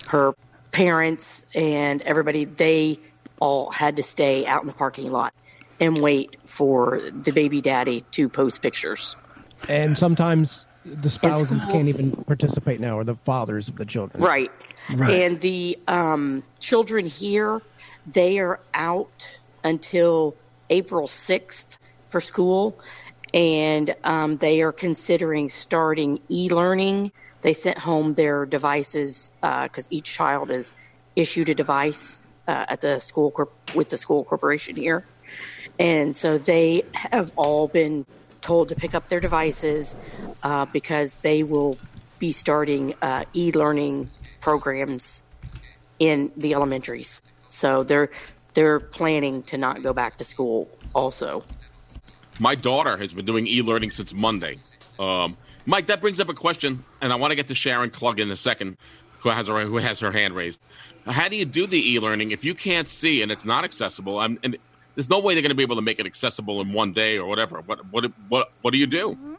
Her parents and everybody, they all had to stay out in the parking lot and wait for the baby daddy to post pictures. and sometimes the spouses can't even participate now, or the fathers of the children. Right. Right. And the um, children here, they are out until April 6th for school. And um, they are considering starting e learning. They sent home their devices because each child is issued a device uh, at the school corp- with the school corporation here. And so they have all been told to pick up their devices uh, because they will be starting uh, e learning programs in the elementaries. So they're they're planning to not go back to school also. My daughter has been doing e-learning since Monday. Um, Mike, that brings up a question, and I want to get to Sharon Klug in a second, who has her who has her hand raised. How do you do the e-learning if you can't see and it's not accessible? I'm, and there's no way they're going to be able to make it accessible in one day or whatever. What what what what do you do?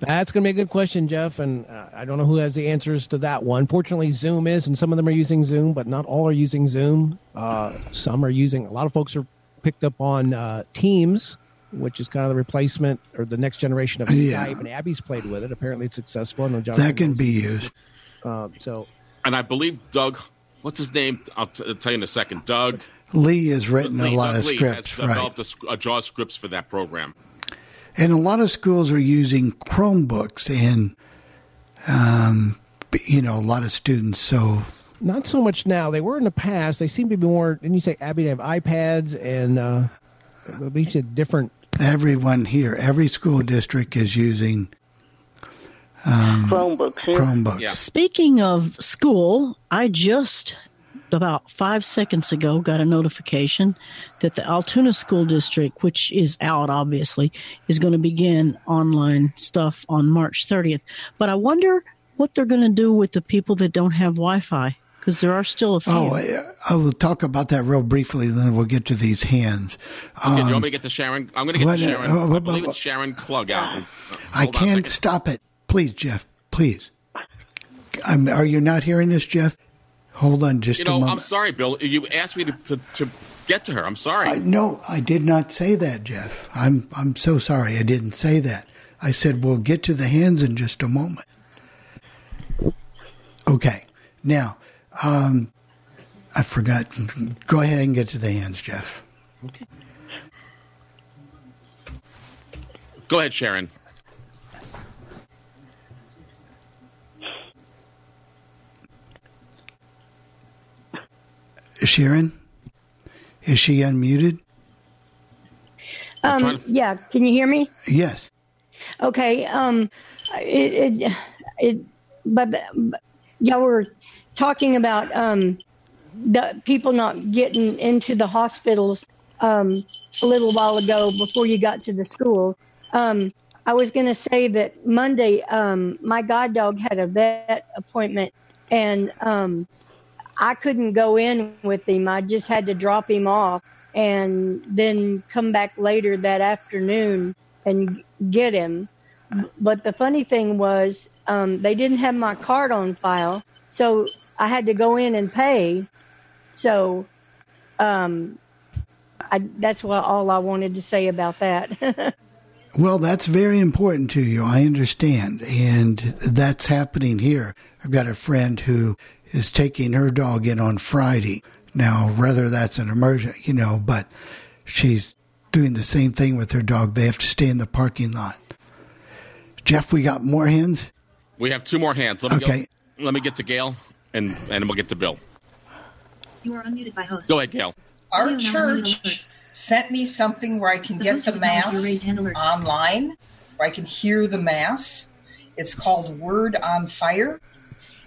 That's going to be a good question, Jeff. And uh, I don't know who has the answers to that one. Fortunately, Zoom is, and some of them are using Zoom, but not all are using Zoom. Uh, some are using, a lot of folks are picked up on uh, Teams, which is kind of the replacement or the next generation of Yeah. Skype. And Abby's played with it. Apparently, it's successful. I know John that can be used. Uh, so And I believe Doug, what's his name? I'll, t- I'll tell you in a second. Doug. Lee has written Lee- a lot Doug of Lee scripts, has right? developed a, sc- a JAWS scripts for that program. And a lot of schools are using Chromebooks, and um, you know, a lot of students. So not so much now. They were in the past. They seem to be more. Didn't you say Abby? They have iPads and uh, at least a different. Everyone here, every school district is using um, Chromebooks. Chromebooks. Speaking of school, I just about five seconds ago got a notification that the Altoona School District, which is out obviously, is going to begin online stuff on March 30th. But I wonder what they're going to do with the people that don't have Wi Fi because there are still a few. Oh, I- I will talk about that real briefly, then we'll get to these hands. Okay, do you Um, want me to get to Sharon? I'm going to get what- to Sharon. uh, I what- believe what- it's Sharon Klug out. I can't stop it. Please, Jeff, please. I'm, are you not hearing this, Jeff? Hold on just You a know, moment. I'm sorry, Bill. You asked me to, to, to get to her. I'm sorry. I, no, I did not say that, Jeff. I'm I'm so sorry. I didn't say that. I said we'll get to the hands in just a moment. Okay. Now, um, I forgot. Go ahead and get to the hands, Jeff. Okay. Go ahead, Sharon. Sharon, is she unmuted? Um, yeah, can you hear me? Yes. Okay. Um, it, it, it but, but y'all were talking about um, the people not getting into the hospitals um, a little while ago before you got to the school. Um, I was going to say that Monday, um, my guide dog had a vet appointment, and um, I couldn't go in with him. I just had to drop him off and then come back later that afternoon and get him. But the funny thing was, um, they didn't have my card on file, so I had to go in and pay. So, um, I, that's what all I wanted to say about that. Well, that's very important to you. I understand. And that's happening here. I've got a friend who is taking her dog in on Friday. Now, whether that's an emergency, you know, but she's doing the same thing with her dog. They have to stay in the parking lot. Jeff, we got more hands? We have two more hands. Let me Okay. Go, let me get to Gail, and and we'll get to Bill. You are unmuted by host. Go ahead, Gail. Our Audio now unmuted church sent me something where I can The get the has acknowledged your mass raised hand alert. online, where I can hear the mass. It's called Word on Fire,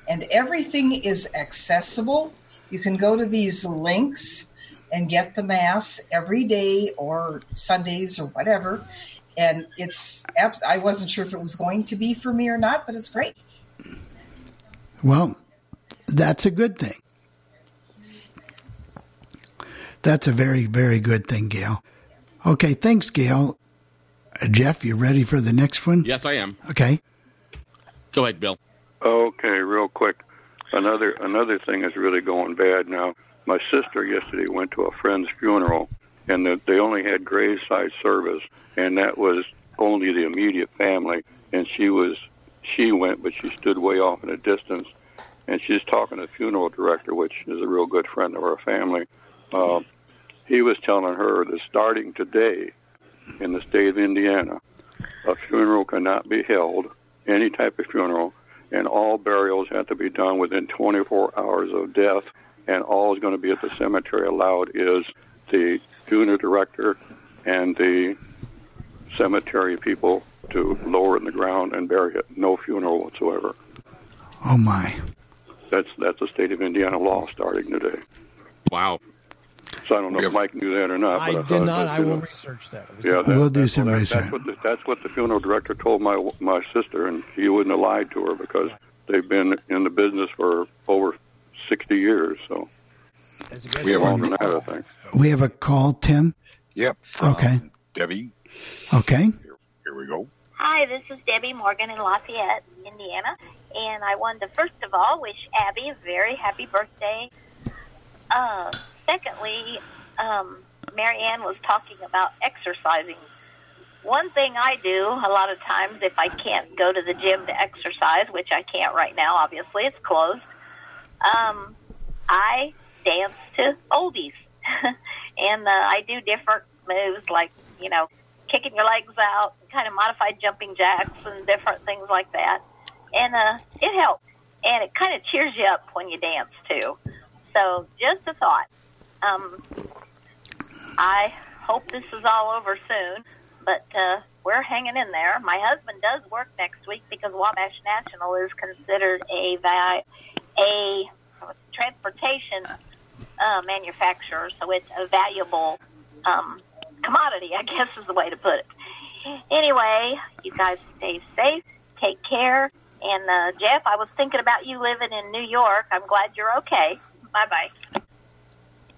and everything is accessible. You can go to these links and get the mass every day or Sundays or whatever. And it's I wasn't sure if it was going to be for me or not, but it's great. Well, that's a good thing. That's a very, very good thing, Gail. Okay, thanks, Gail. Uh, Jeff, you ready for the next one? Yes, I am. Okay. Go ahead, Bill. Okay, real quick. Another another thing is really going bad now. My sister yesterday went to a friend's funeral, and the, they only had graveside service, and that was only the immediate family. And she was she went, but she stood way off in a distance, and she's talking to the funeral director, which is a real good friend of our family. Uh, he was telling her that starting today, in the state of Indiana, a funeral cannot be held, any type of funeral, and all burials have to be done within 24 hours of death, and all is going to be at the cemetery allowed is the funeral director and the cemetery people to lower it in the ground and bury it. No funeral whatsoever. Oh, my. That's that's the state of Indiana law starting today. Wow. So I don't know if Mike knew that or not. I but did not. I will know, research that. Yeah, that, We'll do some what- research. That's what, the, that's what the funeral director told my my sister, and she wouldn't have lied to her because they've been in the business for over sixty years. So We have longer than that, I think. We have a call, Tim. Yep. Okay. Debbie, Okay. here we go. Hi, this is Debbie Morgan in Lafayette, Indiana, and I wanted to first of all wish Abby a very happy birthday. Uh, secondly, um, Marianne was talking about exercising. One thing I do a lot of times if I can't go to the gym to exercise, which I can't right now, obviously it's closed, um, I dance to oldies. and uh, I do different moves like, you know, kicking your legs out, kind of modified jumping jacks and different things like that. And uh, it helps. and it kind of cheers you up when you dance too. So just a thought. Um, I hope this is all over soon, but uh, we're hanging in there. My husband does work next week because Wabash National is considered a va- a transportation uh, manufacturer, so it's a valuable um, commodity, I guess is the way to put it. Anyway, you guys stay safe, take care, and uh, Jeff, I was thinking about you living in New York. I'm glad you're okay. Bye bye.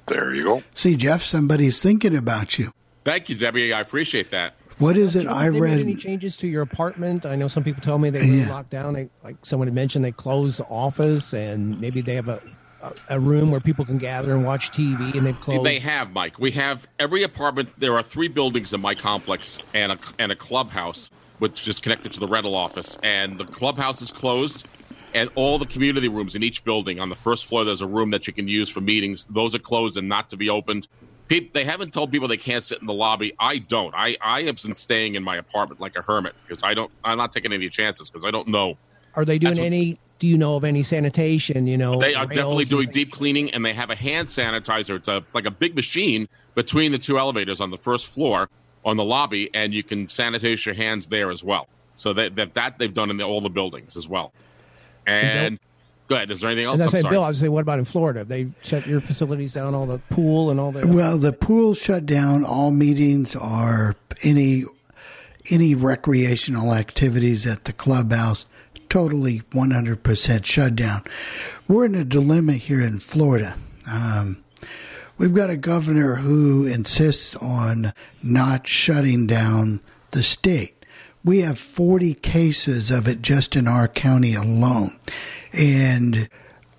There you go. See, Jeff, somebody's thinking about you. Thank you, Debbie. I appreciate that. What is uh, it Have I they made any read? changes to your apartment? I know some people tell me they really locked down. They, like someone had mentioned, they closed the office and maybe they have a, a, a room where people can gather and watch TV, and they've closed. They have, Mike. We have every apartment. There are three buildings in my complex and a, and a clubhouse, which is connected to the rental office. And the clubhouse is closed, and all the community rooms in each building. On the first floor, there's a room that you can use for meetings. Those are closed and not to be opened. People, they haven't told people they can't sit in the lobby. I don't. I, I have been staying in my apartment like a hermit because I don't. I'm not taking any chances because I don't know. Are they doing That's what- any? Do you know of any sanitation? You know, They are definitely doing deep cleaning, and they have a hand sanitizer. It's a, like a big machine between the two elevators on the first floor on the lobby, and you can sanitize your hands there as well. So that that, that they've done in the, all the buildings as well. And go ahead. Is there anything else? As I I'm say, sorry. Bill, I was saying, what about in Florida? Have They shut your facilities down, all the pool and all the. Well, the pool shut down. All meetings are any any recreational activities at the clubhouse totally 100% shut down. We're in a dilemma here in Florida. Um, we've got a governor who insists on not shutting down the state. We have 40 cases of it just in our county alone. And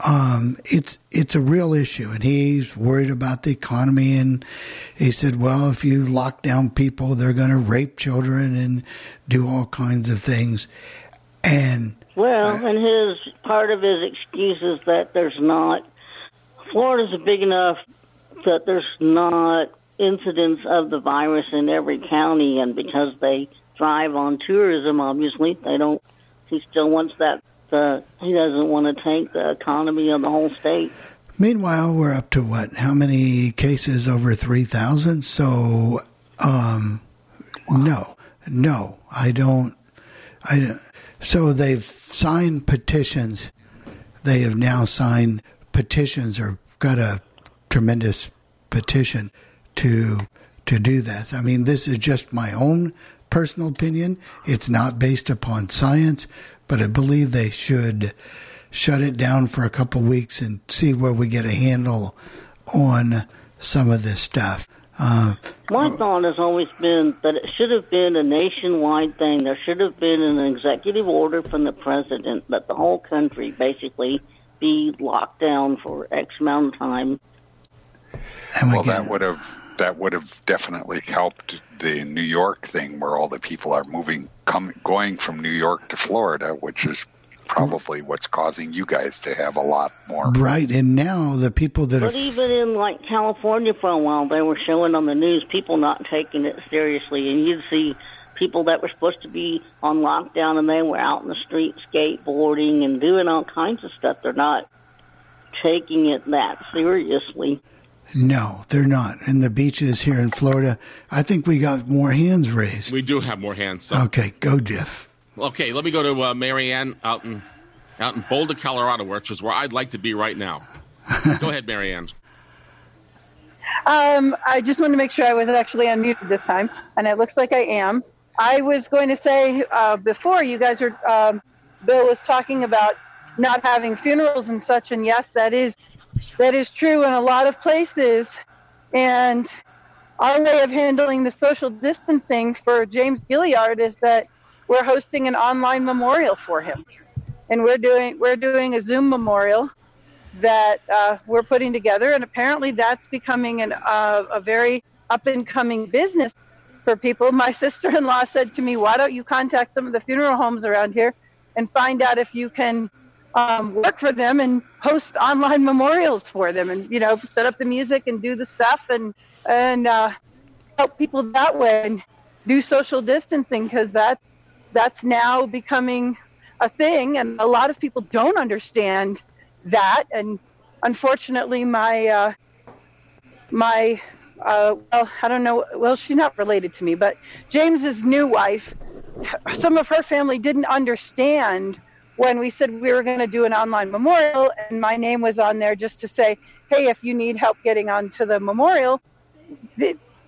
um, it's it's a real issue, and he's worried about the economy. And he said, "Well, if you lock down people, they're going to rape children and do all kinds of things." And Well, and his part of his excuse is that there's not Florida's big enough that there's not incidents of the virus in every county, and because they thrive on tourism, obviously they don't. He still wants that. Uh, he doesn't want to tank the economy of the whole state. meanwhile, we're up to what? How many cases? Over three thousand. So, um, no, no, I don't. I don't. So they've signed petitions. They have now signed petitions or got a tremendous petition to to do that. I mean, this is just my own personal opinion. It's not based upon science, but I believe they should shut it down for a couple weeks and see where we get a handle on some of this stuff. Uh, My thought has always been that it should have been a nationwide thing. There should have been an executive order from the president that the whole country basically be locked down for X amount of time. well, that would have that would have definitely helped the New York thing, where all the people are moving, come going from New York to Florida, which is probably what's causing you guys to have a lot more. right, and now the people that But are even in like California for a while, they were showing on the news people not taking it seriously, and you'd see people that were supposed to be on lockdown and they were out in the street skateboarding and doing all kinds of stuff. They're not taking it that seriously. No, they're not. And the beaches here in Florida, I think we got more hands raised. We do have more hands. So. Okay, go, Jeff. Okay, let me go to uh, Marianne out in out in Boulder, Colorado, which is where I'd like to be right now. go ahead, Marianne. Um, I just wanted to make sure I was actually unmuted this time, and it looks like I am. I was going to say uh, before you guys were, um, Bill was talking about not having funerals and such, and yes, that is that is true in a lot of places. And our way of handling the social distancing for James Gilliard is that we're hosting an online memorial for him, and we're doing we're doing a Zoom memorial that uh, we're putting together, and apparently that's becoming an, uh, a very up and coming business for people. My sister in law said to me, "Why don't you contact some of the funeral homes around here and find out if you can um, work for them and host online memorials for them, and you know, set up the music and do the stuff and and uh, help people that way and do social distancing because that that's now becoming a thing, and a lot of people don't understand that. And unfortunately, my uh, my uh, well, I don't know. Well, she's not related to me, but James's new wife, some of her family didn't understand when we said we were going to do an online memorial, and my name was on there just to say, hey, if you need help getting onto the memorial,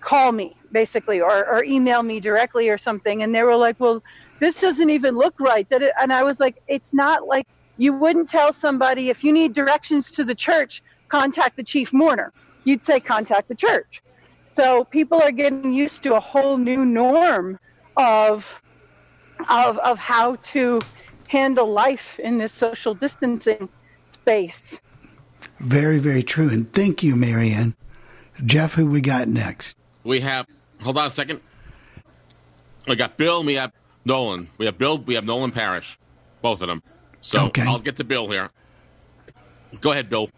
call me basically, or, or email me directly or something. And they were like, well, this doesn't even look right. That and I was like, it's not like you wouldn't tell somebody if you need directions to the church, contact the chief mourner. You'd say contact the church. So people are getting used to a whole new norm of of of how to handle life in this social distancing space. Very, very true. And thank you, Marianne. Jeff, who we got next? We have. Hold on a second. We got Bill. We have Nolan. We have Bill. We have Nolan Parrish. Both of them. So Okay. I'll get to Bill here. Go ahead, Bill.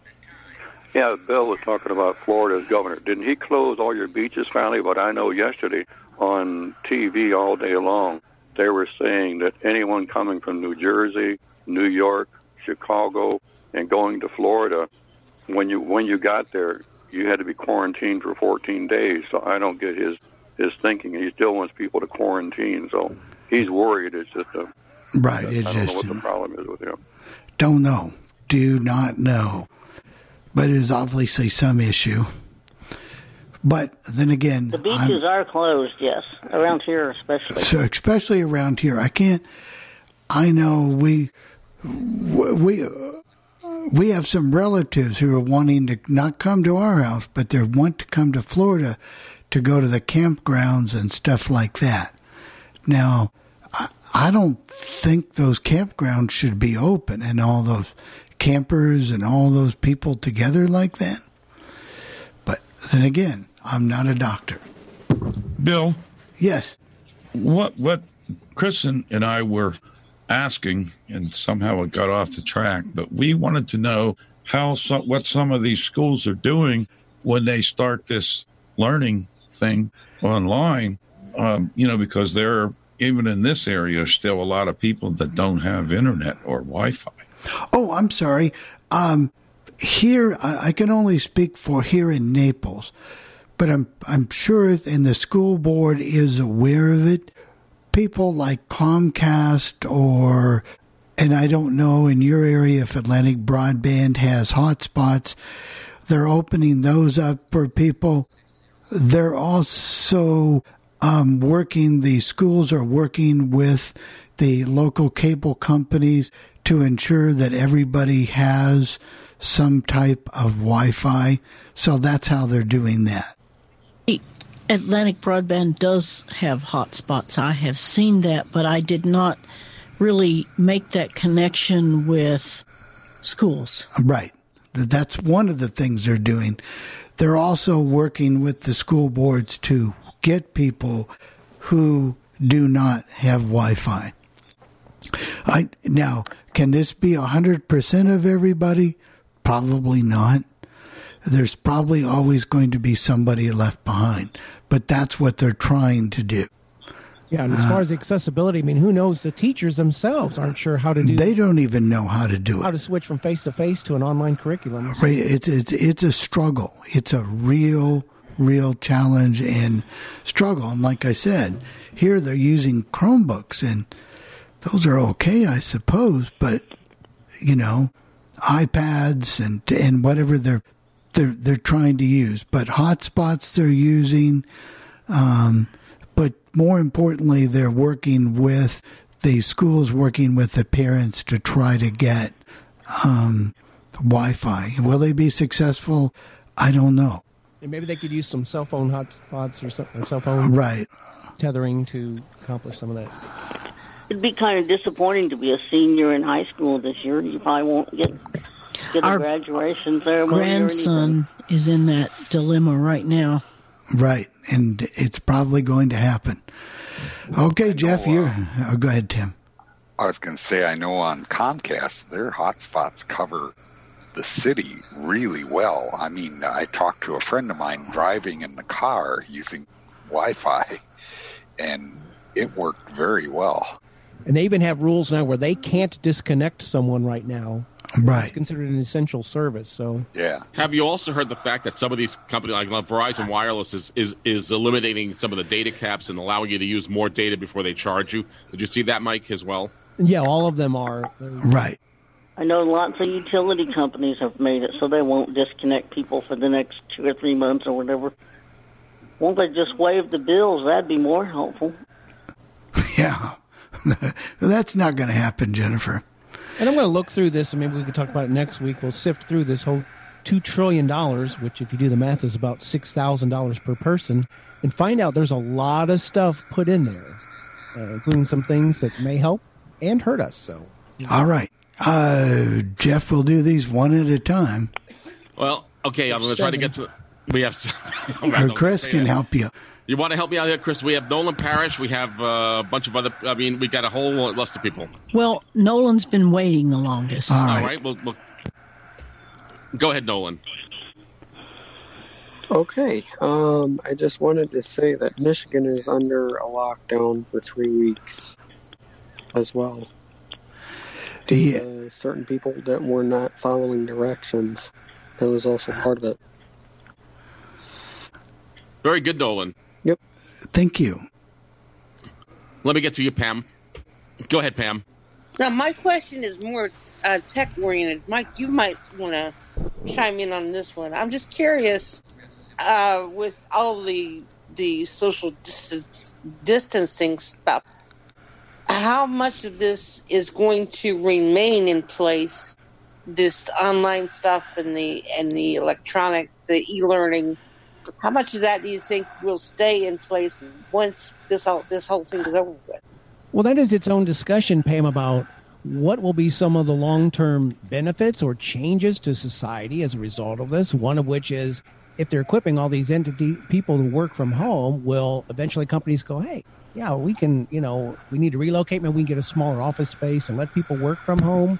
Yeah, Bill was talking about Florida's governor. Didn't he close all your beaches finally? But I know yesterday on TV all day long, they were saying that anyone coming from New Jersey, New York, Chicago, and going to Florida, when you when you got there, you had to be quarantined for 14 days. So I don't get his his thinking. He still wants people to quarantine. So he's worried. It's just a Right. I It's don't know just what the problem is with him. don't know. Do not know. But it is obviously some issue. But then again, The I'm- beaches are closed, yes, around here especially. So especially around here, I can't. I know we we we have some relatives who are wanting to not come to our house, but they want to come to Florida to go to the campgrounds and stuff like that. Now, I, I don't think those campgrounds should be open and all those campers and all those people together like that. But then again, I'm not a doctor. Bill? Yes. What what Chris and, I were asking, and somehow it got off the track, but we wanted to know how some, what some of these schools are doing when they start this learning thing online. Um, you know, because there are even in this area still a lot of people that don't have internet or Wi-Fi. Oh, I'm sorry. Um, here, I, I can only speak for here in Naples, but I'm I'm sure, and the school board is aware of it. People like Comcast or, and I don't know in your area if Atlantic Broadband has hotspots. They're opening those up for people. They're also um, working, the schools are working with the local cable companies to ensure that everybody has some type of Wi Fi. So that's how they're doing that. Atlantic Broadband does have hotspots. I have seen that, but I did not really make that connection with schools. Right. That's one of the things they're doing. They're also working with the school boards to get people who do not have Wi Fi. I now can this be hundred percent of everybody? Probably not. There's probably always going to be somebody left behind, but that's what they're trying to do. Yeah, and as far as uh, accessibility, I mean, who knows? The teachers themselves aren't sure how to do. They don't even know how to do it. how to switch from face to face to an online curriculum. Right, It's it's it's a struggle. It's a real real challenge and struggle. And like I said, here they're using Chromebooks and those are okay, I suppose, but you know, iPads and and whatever they're they're they're trying to use. But hotspots they're using um but more importantly they're working with the schools working with the parents to try to get um Wi-Fi. Will they be successful? I don't know. Maybe they could use some cell phone hotspots or, some, or cell phone Right. tethering to accomplish some of that. It'd be kind of disappointing to be a senior in high school this year. You probably won't get get a Our graduation ceremony. or Grandson is in that dilemma right now. Right. And it's probably going to happen. Okay, Jeff, you're oh, go ahead, Tim. I was going to say, I know on Comcast, their hotspots cover the city really well. I mean, I talked to a friend of mine driving in the car using Wi Fi, and it worked very well. And they even have rules now where they can't disconnect someone right now. Right. It's considered an essential service. So Yeah. Have you also heard the fact that some of these companies, like Verizon Wireless, is, is is eliminating some of the data caps and allowing you to use more data before they charge you? Did you see that, Mike, as well? yeah, all of them are. Right. I know lots of utility companies have made it so they won't disconnect people for the next two or three months or whatever. Won't they just waive the bills? That'd be more helpful. Yeah. That's not going to happen, Jennifer. And I'm going to look through this, and maybe we can talk about it next week. We'll sift through this whole two trillion dollars, which, if you do the math, is about six thousand dollars per person, and find out there's a lot of stuff put in there, uh, including some things that may help and hurt us. So, All right. Uh, Jeff will do these one at a time. Well, okay, I'm going to try to get to. We have. seven. Or Chris can help you. You want to help me out here, Chris? We have Nolan Parrish. We have uh, a bunch of other. I mean, we got a whole list of people. Well, Nolan's been waiting the longest. All right. Well, well, go ahead, Nolan. Okay. Um, I just wanted to say that Michigan is under a lockdown for three weeks as well. The, uh, certain people that were not following directions. That was also part of it. Very good, Nolan. Yep. Thank you. Let me get to you, Pam. Go ahead, Pam. Now, my question is more uh, tech oriented. Mike, you might want to chime in on this one. I'm just curious uh, with all the the social distance, distancing stuff. How much of this is going to remain in place? This online stuff and the and the electronic, the e-learning. How much of that do you think will stay in place once this whole this whole thing is over with? well, that is its own discussion, Pam, about what will be some of the long-term benefits or changes to society as a result of this. One of which is if they're equipping all these entity people to work from home, will eventually companies go, hey, yeah, we can, you know, we need to relocate, maybe we can get a smaller office space and let people work from home.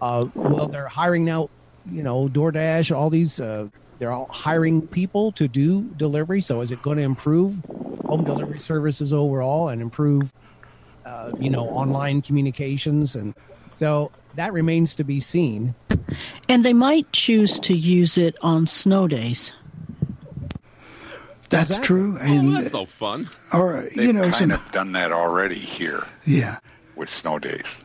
Uh, well, they're hiring now, you know, DoorDash, all these, uh, they're all hiring people to do delivery. So is it going to improve home delivery services overall and improve, uh, you know, online communications? And so that remains to be seen. And they might choose to use it on snow days. That's true. And oh, that's no fun. or They've you know, kind some, of done that already here yeah, with snow days.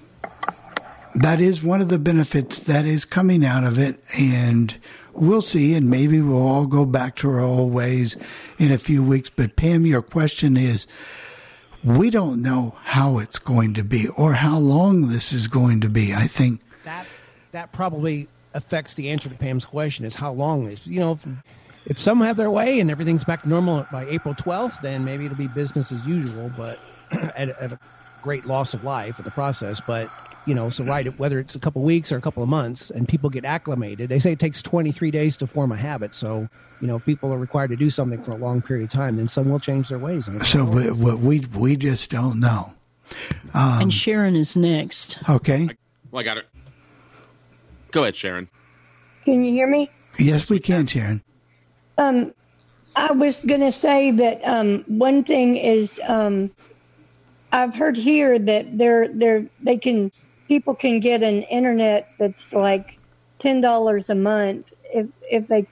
that is one of the benefits that is coming out of it, and we'll see. And maybe we'll all go back to our old ways in a few weeks. But Pam, your question is. We don't know how it's going to be or how long this is going to be. I think that that probably affects the answer to Pam's question is how long is you know if, if some have their way and everything's back to normal by April 12th then maybe it'll be business as usual but at, at a great loss of life in the process but you know so right whether it's a couple weeks or a couple of months and people get acclimated they say it takes 23 days to form a habit so you know if people are required to do something for a long period of time then some will change their ways and so. We, we we we just don't know. Um, and Sharon is next. okay. Well, I got it. Go ahead, Sharon. Can you hear me? Yes, we can, Sharon. Um, I was going to say that um, one thing is um, I've heard here that they're they're they can people can get an internet that's like ten dollars a month if if they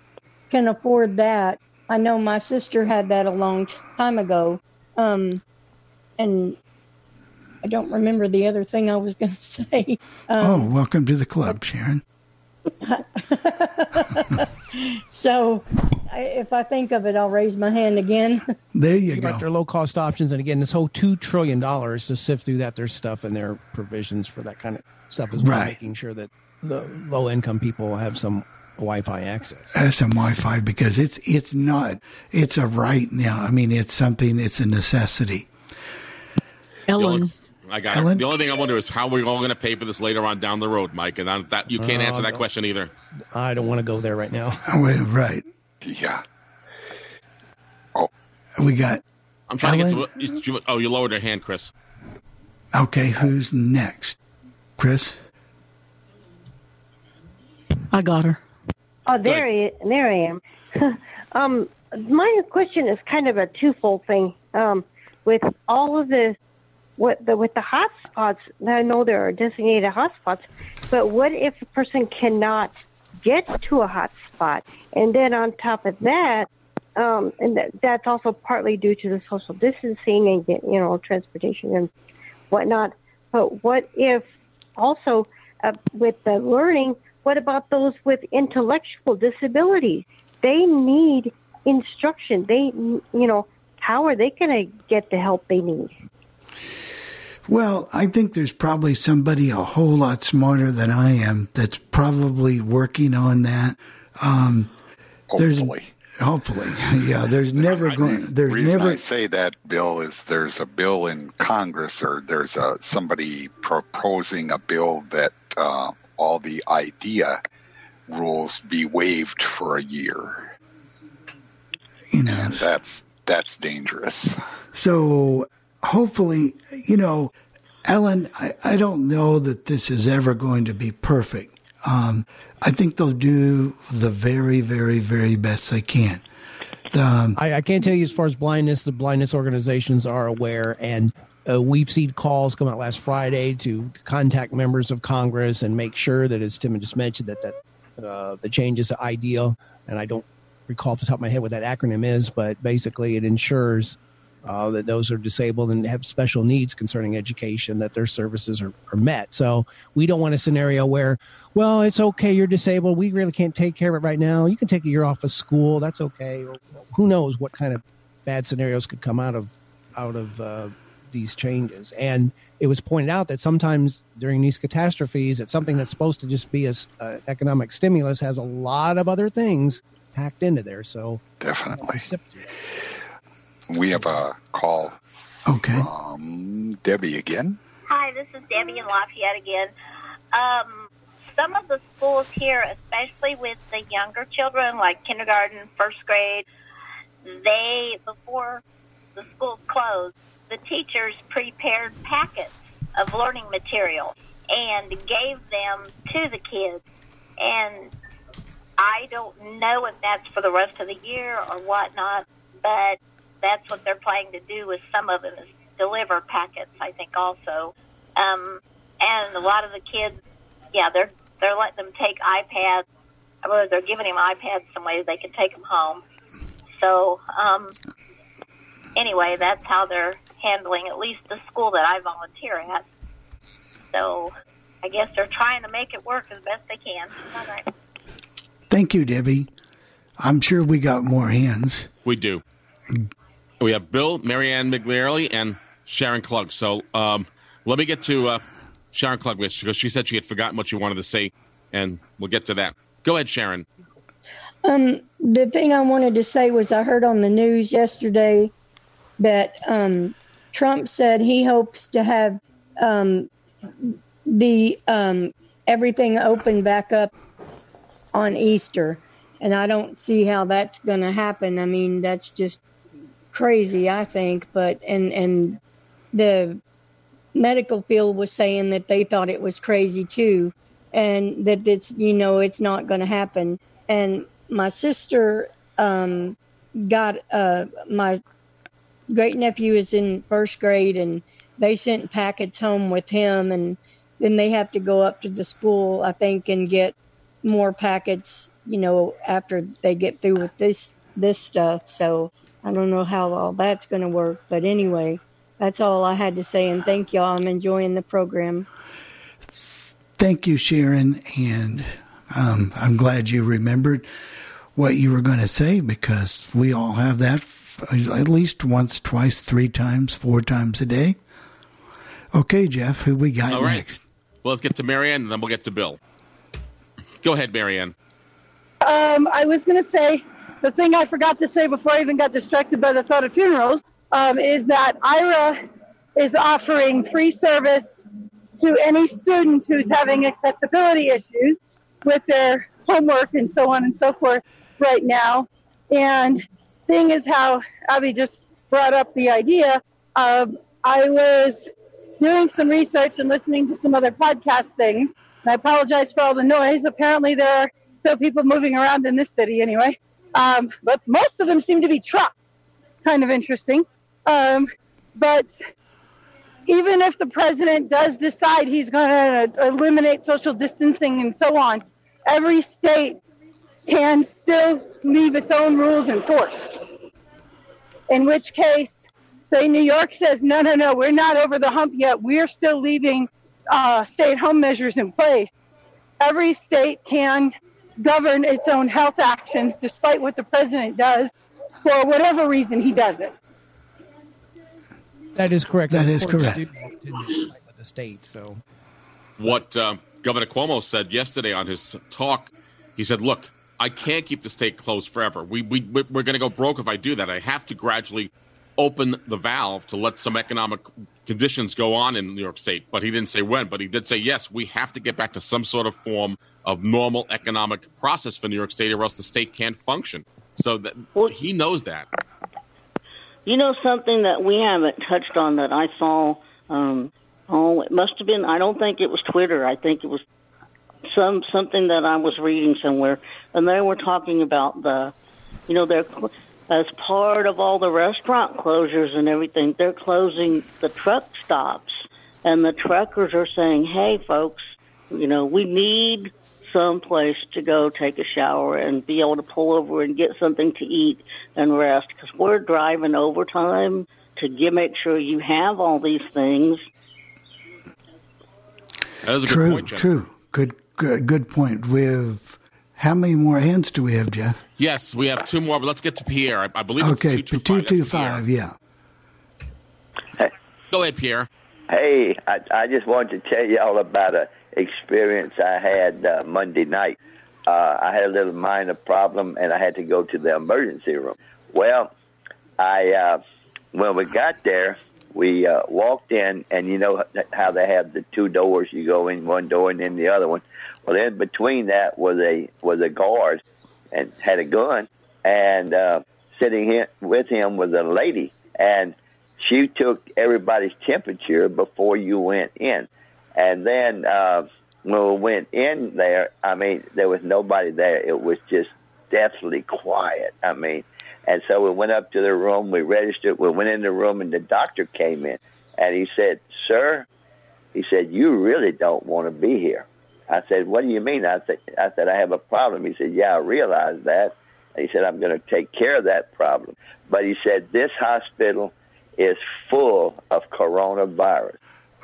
can afford that. I know my sister had that a long time ago, um, and I don't remember the other thing I was going to say. oh, Um, welcome to the club, Sharon. so I, if I think of it, I'll raise my hand again. There you Think go. about their low cost options, and again, this whole two trillion dollars to sift through that. There's stuff and their provisions for that kind of stuff as well, Right. making sure that the low income people have some Wi-Fi access. Has some Wi-Fi because it's it's not it's a right now. I mean, it's something. It's a necessity. Ellen. I got Ellen? it. The only thing I wonder is how we're all going to pay for this later on down the road, Mike. And I, that you can't Oh, answer that no. question either. I don't want to go there right now. Wait, right. Yeah. Oh, we got I'm trying Ellen? to get to. You, oh, you lowered your hand, Chris. okay. Who's next? Chris. I got her. Oh, there, I, there I am. um, my question is kind of a twofold thing. Um, with all of the what the with the hot spots? I know there are designated hot spots, but what if a person cannot get to a hot spot? And then on top of that, um, and that, that's also partly due to the social distancing and get, you know transportation and whatnot. But what if also uh, with the learning? What about those with intellectual disabilities? They need instruction. They, you know, how are they going to get the help they need? Well, I think there's probably somebody a whole lot smarter than I am that's probably working on that. Um, Hopefully. There's, hopefully, yeah. There's never going. There's reason never. I say that, Bill, is there's a bill in Congress, or there's a somebody proposing a bill that uh, all the IDEA rules be waived for a year, you know, and that's that's dangerous. So hopefully, you know, Ellen, I, I don't know that this is ever going to be perfect. Um, I think they'll do the very, very, very best they can. Um, I, I can't tell you as far as blindness, the blindness organizations are aware, and uh, we've seen calls come out last Friday to contact members of Congress and make sure that, as Tim just mentioned, that that uh, the change is ideal. and I don't recall off the top of my head what that acronym is, but basically it ensures uh, that those are disabled and have special needs concerning education, that their services are, are met. So we don't want a scenario where, well, it's okay, you're disabled. We really can't take care of it right now. You can take a year off of school. That's okay. Or, who knows what kind of bad scenarios could come out of out of uh, these changes. And it was pointed out that sometimes during these catastrophes, that something that's supposed to just be an uh, economic stimulus has a lot of other things packed into there. So definitely. We have a call okay. from Debbie again. Hi, this is Debbie in Lafayette again. Um, some of the schools here, especially with the younger children, like kindergarten, first grade, they, before the schools closed, the teachers prepared packets of learning material and gave them to the kids. And I don't know if that's for the rest of the year or whatnot, but that's what they're planning to do with some of them is deliver packets. I think also, um, and a lot of the kids, yeah, they're they're letting them take iPads. Well, they're giving them iPads some way they can take them home. So um, anyway, that's how they're handling at least the school that I volunteer at. So I guess they're trying to make it work as best they can. All right. Thank you, Debbie. I'm sure we got more hands. We do. We have Bill, Marianne McNearly, and Sharon Klug. So um, let me get to uh, Sharon Klug because she said she had forgotten what she wanted to say, and we'll get to that. Go ahead, Sharon. Um, the thing I wanted to say was I heard on the news yesterday that um, Trump said he hopes to have um, the um, everything open back up on Easter, and I don't see how that's going to happen. I mean, that's just crazy, I think. But and and the medical field was saying that they thought it was crazy too, and that it's you know it's not going to happen. And my sister um, got uh, my great nephew is in first grade, and they sent packets home with him, and then they have to go up to the school, I think, and get more packets. You know, after they get through with this this stuff. So I don't know how all that's going to work, but anyway, that's all I had to say. And thank y'all. I'm enjoying the program. Thank you, Sharon, and um, I'm glad you remembered what you were going to say because we all have that at least once, twice, three times, four times a day. Okay, Jeff, who we got All right. next? Well, let's get to Marianne, and then we'll get to Bill. Go ahead, Marianne. Um, I was going to say the thing I forgot to say before I even got distracted by the thought of funerals um, is that Aira is offering free service to any student who's having accessibility issues with their homework and so on and so forth right now. And seeing as how Abby just brought up the idea, um, I was doing some research and listening to some other podcast things. I apologize for all the noise. Apparently, there are still people moving around in this city anyway. Um, but most of them seem to be trucks. Kind of interesting. Um, but even if the president does decide he's going to eliminate social distancing and so on, every state can still leave its own rules enforced. In which case, say New York says, no, no, no, we're not over the hump yet. We're still leaving uh, stay at home measures in place. Every state can govern its own health actions despite what the president does for whatever reason he does it. That is correct. That Of is correct. you didn't decide with the state. So what uh, Governor Cuomo said yesterday on his talk. He said, "Look, I can't keep the state closed forever. We we we're going to go broke if I do that. I have to gradually open the valve to let some economic conditions go on in New York State." But he didn't say when. But he did say, "Yes, we have to get back to some sort of form of normal economic process for New York State, or else the state can't function." So that he knows that. You know something that we haven't touched on that I saw. Um, oh, it must have been. I don't think it was Twitter. I think it was some something that I was reading somewhere, and they were talking about the, you know, they're as part of all the restaurant closures and everything. They're closing the truck stops, and the truckers are saying, "Hey, folks, you know, we need some place to go take a shower and be able to pull over and get something to eat and rest because we're driving overtime to get make sure you have all these things. That is a good True, point, Jeff. true. Good, good, good point. With how many more hands do we have, Jeff? Yes, we have two more, but let's get to Pierre. I, I believe Okay, it's two two two two five. five. Yeah. Go ahead, Pierre. Hey, I, I just wanted to tell y'all about a experience I had uh, Monday night. Uh, I had a little minor problem, and I had to go to the emergency room. Well, I uh, when we got there, we uh, walked in, and you know how they have the two doors. You go in one door and then the other one. Well, in between that was a was a guard, and had a gun, and uh, sitting here with him was a lady, and she took everybody's temperature before you went in. And then uh, when we went in there, I mean, there was nobody there. It was just deathly quiet. I mean, and so we went up to the room, we registered, we went in the room, and the doctor came in, and he said, "Sir," he said, "you really don't want to be here." I said, "What do you mean?" I said, "I said I have a problem." He said, "Yeah, I realize that." And he said, "I'm going to take care of that problem," but he said, "This hospital." is full of coronavirus.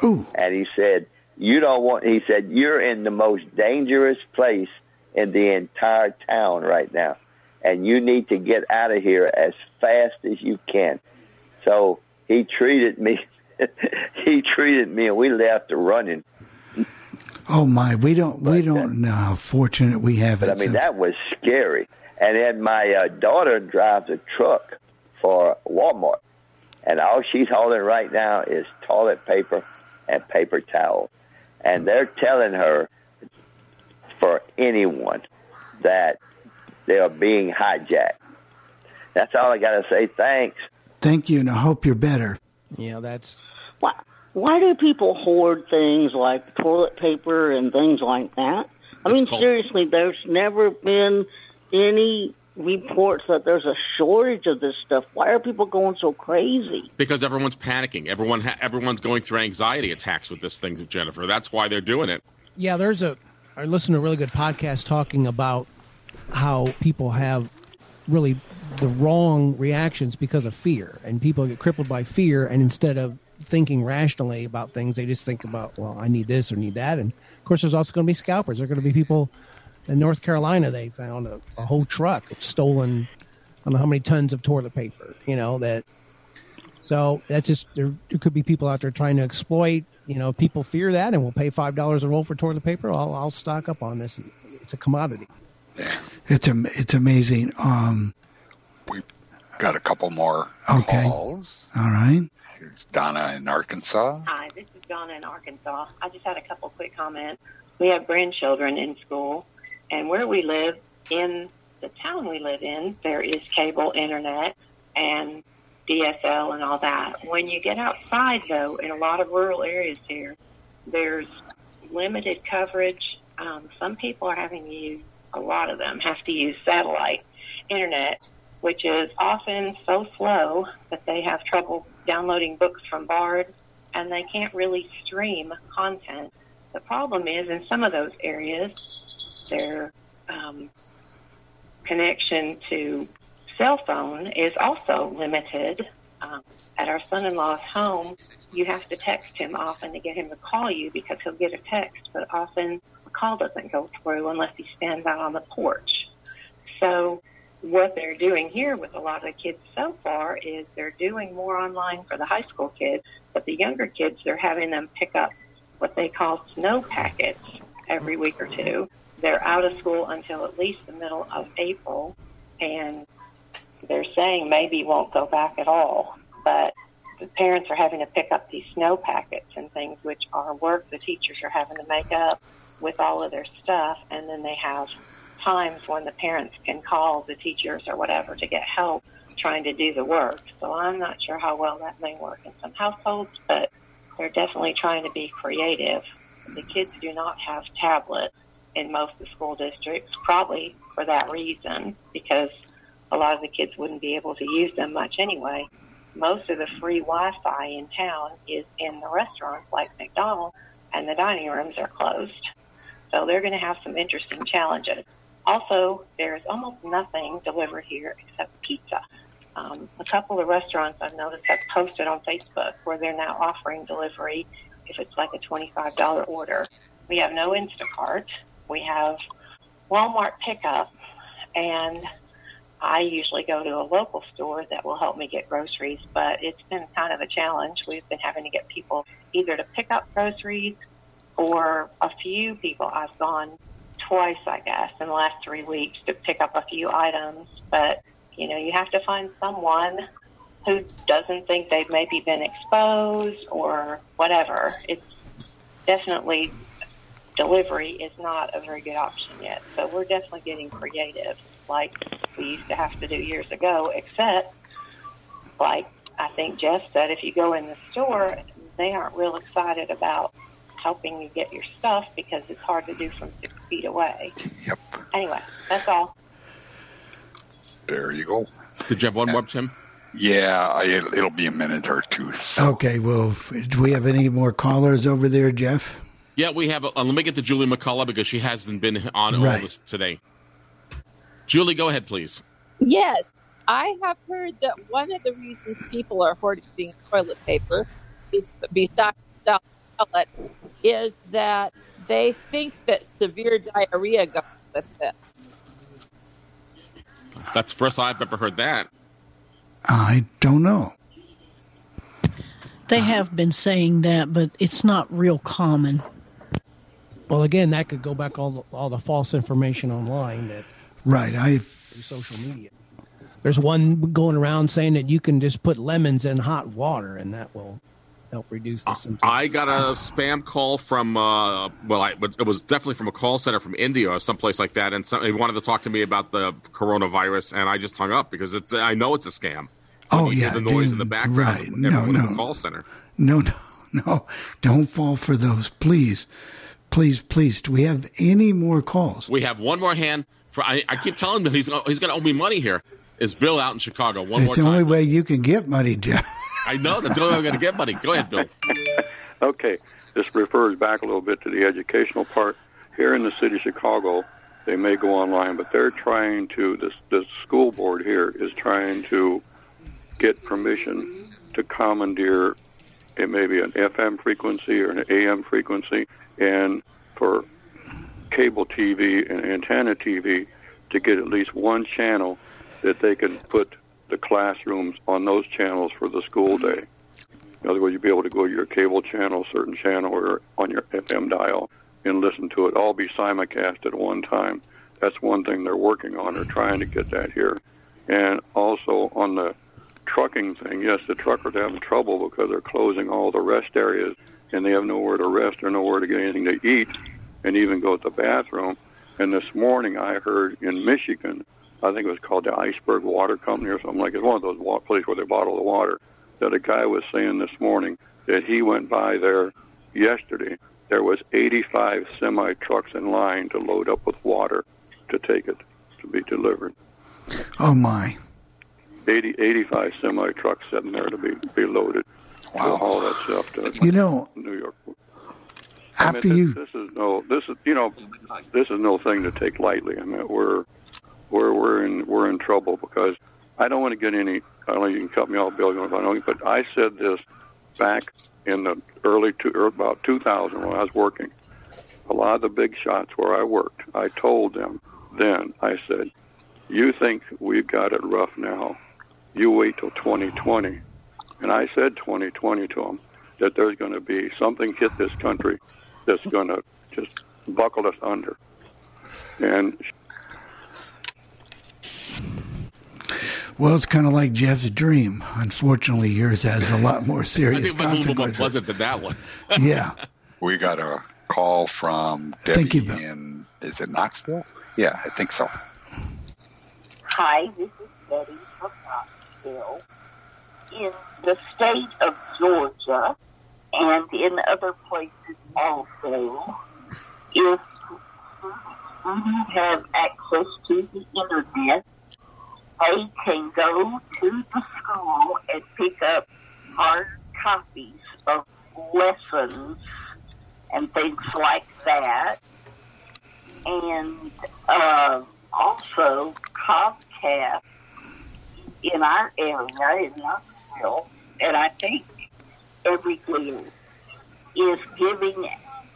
Ooh. And he said, You don't want, he said, You're in the most dangerous place in the entire town right now. And you need to get out of here as fast as you can. So he treated me, he treated me, and we left running. Oh my, we don't we don't know how fortunate we have it. But I mean, that was scary. And then my uh, daughter drives a truck for Walmart. And all she's hauling right now is toilet paper and paper towels. And they're telling her for anyone that they are being hijacked. That's all I got to say. Thanks. Thank you, and I hope you're better. Yeah, that's Why, why do people hoard things like toilet paper and things like that? I mean, called- seriously, there's never been any reports that there's a shortage of this stuff. Why are people going so crazy? Because everyone's panicking. Everyone ha- everyone's going through anxiety attacks with this thing, Jennifer. That's why they're doing it. Yeah, there's a. I listened to a really good podcast talking about how people have really the wrong reactions because of fear, and people get crippled by fear, and instead of thinking rationally about things, they just think about, well, I need this or need that, and of course, there's also going to be scalpers. There are going to be people in North Carolina. They found a, a whole truck stolen. I don't know how many tons of toilet paper. You know that. So that's just there, there could be people out there trying to exploit. You know, if people fear that and will pay five dollars a roll for toilet paper. I'll, I'll stock up on this. It's a commodity. It's am- it's amazing. Um, Got a couple more Okay. calls. all right. Here's Donna in Arkansas. Hi, this is Donna in Arkansas. I just had a couple quick comments. We have grandchildren in school, and where we live, in the town we live in, there is cable internet and DSL and all that. When you get outside, though, in a lot of rural areas here, there's limited coverage. Um, some people are having to use, a lot of them have to use satellite internet, which is often so slow that they have trouble downloading books from Bard and they can't really stream content. The problem is in some of those areas, their um, connection to cell phone is also limited. Um, at our son-in-law's home, you have to text him often to get him to call you because he'll get a text, but often the call doesn't go through unless he stands out on the porch. So what they're doing here with a lot of the kids so far is they're doing more online for the high school kids, but the younger kids, they're having them pick up what they call snow packets every week or two. They're out of school until at least the middle of April, and they're saying maybe won't go back at all. But the parents are having to pick up these snow packets and things, which are work the teachers are having to make up with all of their stuff, and then they have times when the parents can call the teachers or whatever to get help trying to do the work. So I'm not sure how well that may work in some households, but they're definitely trying to be creative. The kids do not have tablets in most of the school districts, probably for that reason, because a lot of the kids wouldn't be able to use them much anyway. Most of the free Wi-Fi in town is in the restaurants like McDonald's, and the dining rooms are closed. So they're going to have some interesting challenges. Also, there's almost nothing delivered here except pizza. Um, a couple of restaurants I've noticed have posted on Facebook where they're now offering delivery if it's like a $25 order. We have no Instacart. We have Walmart pickup, and I usually go to a local store that will help me get groceries, but it's been kind of a challenge. We've been having to get people either to pick up groceries or a few people I've gone twice, I guess, in the last three weeks to pick up a few items. But, you know, you have to find someone who doesn't think they've maybe been exposed or whatever. It's definitely delivery is not a very good option yet. So we're definitely getting creative like we used to have to do years ago, except like I think Jeff said, if you go in the store, they aren't real excited about helping you get your stuff because it's hard to do from feet away. Yep. Anyway, that's all. There you go. Did you have one more, Tim? Yeah, I, it'll be a minute or two. So. Okay, well, do we have any more callers over there, Jeff? Yeah, we have. Uh, let me get to Julie McCullough because she hasn't been on all Right. this today. Julie, go ahead, please. Yes, I have heard that one of the reasons people are hoarding toilet paper, is, besides the toilet, is that they think that severe diarrhea goes with it. That's the first I've ever heard that. I don't know. They have been saying that, but it's not real common. Well, again, that could go back all the, all the false information online that Right. I through social media. There's one going around saying that you can just put lemons in hot water and that will help reduce the symptoms. I got a spam call from, uh, well, I, it was definitely from a call center from India or someplace like that, and some, they wanted to talk to me about the coronavirus, and I just hung up because it's. I know it's a scam. Oh, yeah, the noise in the dude, background. right. No, no. the call center. No, no, no. Don't fall for those, please. Please, please. Do we have any more calls? We have one more hand. For I, I keep telling him he's he's going to owe me money here. Is Bill out in Chicago? One it's more the only way you can get money, Jeff. I know that's the only way I'm going to get money. Go ahead, Bill. Okay, this refers back a little bit to the educational part. Here in the city of Chicago, they may go online, but they're trying to, this, this school board here is trying to get permission to commandeer it may be an FM frequency or an AM frequency, and for cable TV and antenna TV to get at least one channel that they can put the classrooms on those channels for the school mm-hmm. day. In other words, you'd be able to go to your cable channel, certain channel, or on your FM dial and listen to it all be simulcast at one time. That's one thing they're working on. They're trying to get that here. And also on the trucking thing, yes, the truckers are having trouble because they're closing all the rest areas and they have nowhere to rest or nowhere to get anything to eat and even go to the bathroom. And this morning I heard in Michigan, I think it was called the Iceberg Water Company or something like it. It's one of those wa- places where they bottle the water. That a guy was saying this morning that he went by there yesterday. There was 85 semi trucks in line to load up with water to take it to be delivered. Oh, my. 80, 85 semi trucks sitting there to be, be loaded. to haul that stuff to You know, New York. after I mean, you this, this is no, this is you know, this is no thing to take lightly. I mean, we're we're we're in we're in trouble because I don't want to get any. I don't know you can cut me off, Bill, if I don't. But I said this back in the early to or er, about 2000 when I was working. A lot of the big shots where I worked, I told them then. I said, "You think we've got it rough now? You wait till 2020." And I said 2020 to them that there's going to be something hit this country that's going to just buckle us under. And well, it's kind of like Jeff's dream. Unfortunately, yours has a lot more I serious think it was a little more consequences. pleasant than that one. Yeah. We got a call from Thank you, Debbie in, is it Knoxville? Yeah, I think so. Hi, this is Betty from Knoxville. In the state of Georgia and in other places also, if you have access to the internet, they can go to the school and pick up hard copies of lessons and things like that. And uh, also Comcast in our area in Knoxville, and I think everywhere, is giving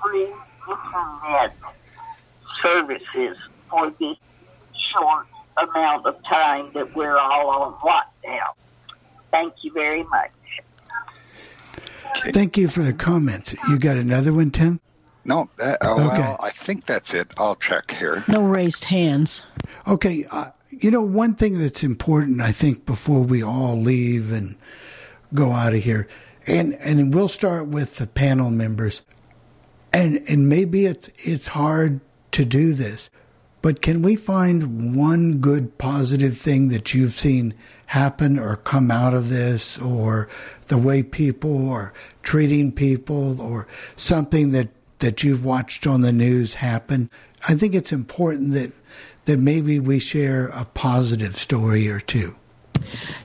free internet services for this short amount of time that we're all on lockdown. Thank you very much. Thank you for the comments. You got another one, Tim? No, that, oh, Okay. well, I think that's it. I'll check here. No raised hands. Okay, uh, you know one thing that's important, I think, before we all leave and go out of here, and and we'll start with the panel members, and and maybe it's it's hard to do this, but can we find one good positive thing that you've seen happen or come out of this, or the way people are treating people, or something that that you've watched on the news happen? I think it's important that that maybe we share a positive story or two.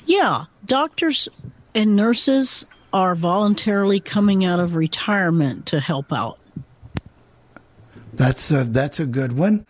Yeah, doctors and nurses are voluntarily coming out of retirement to help out. That's a, that's a good one.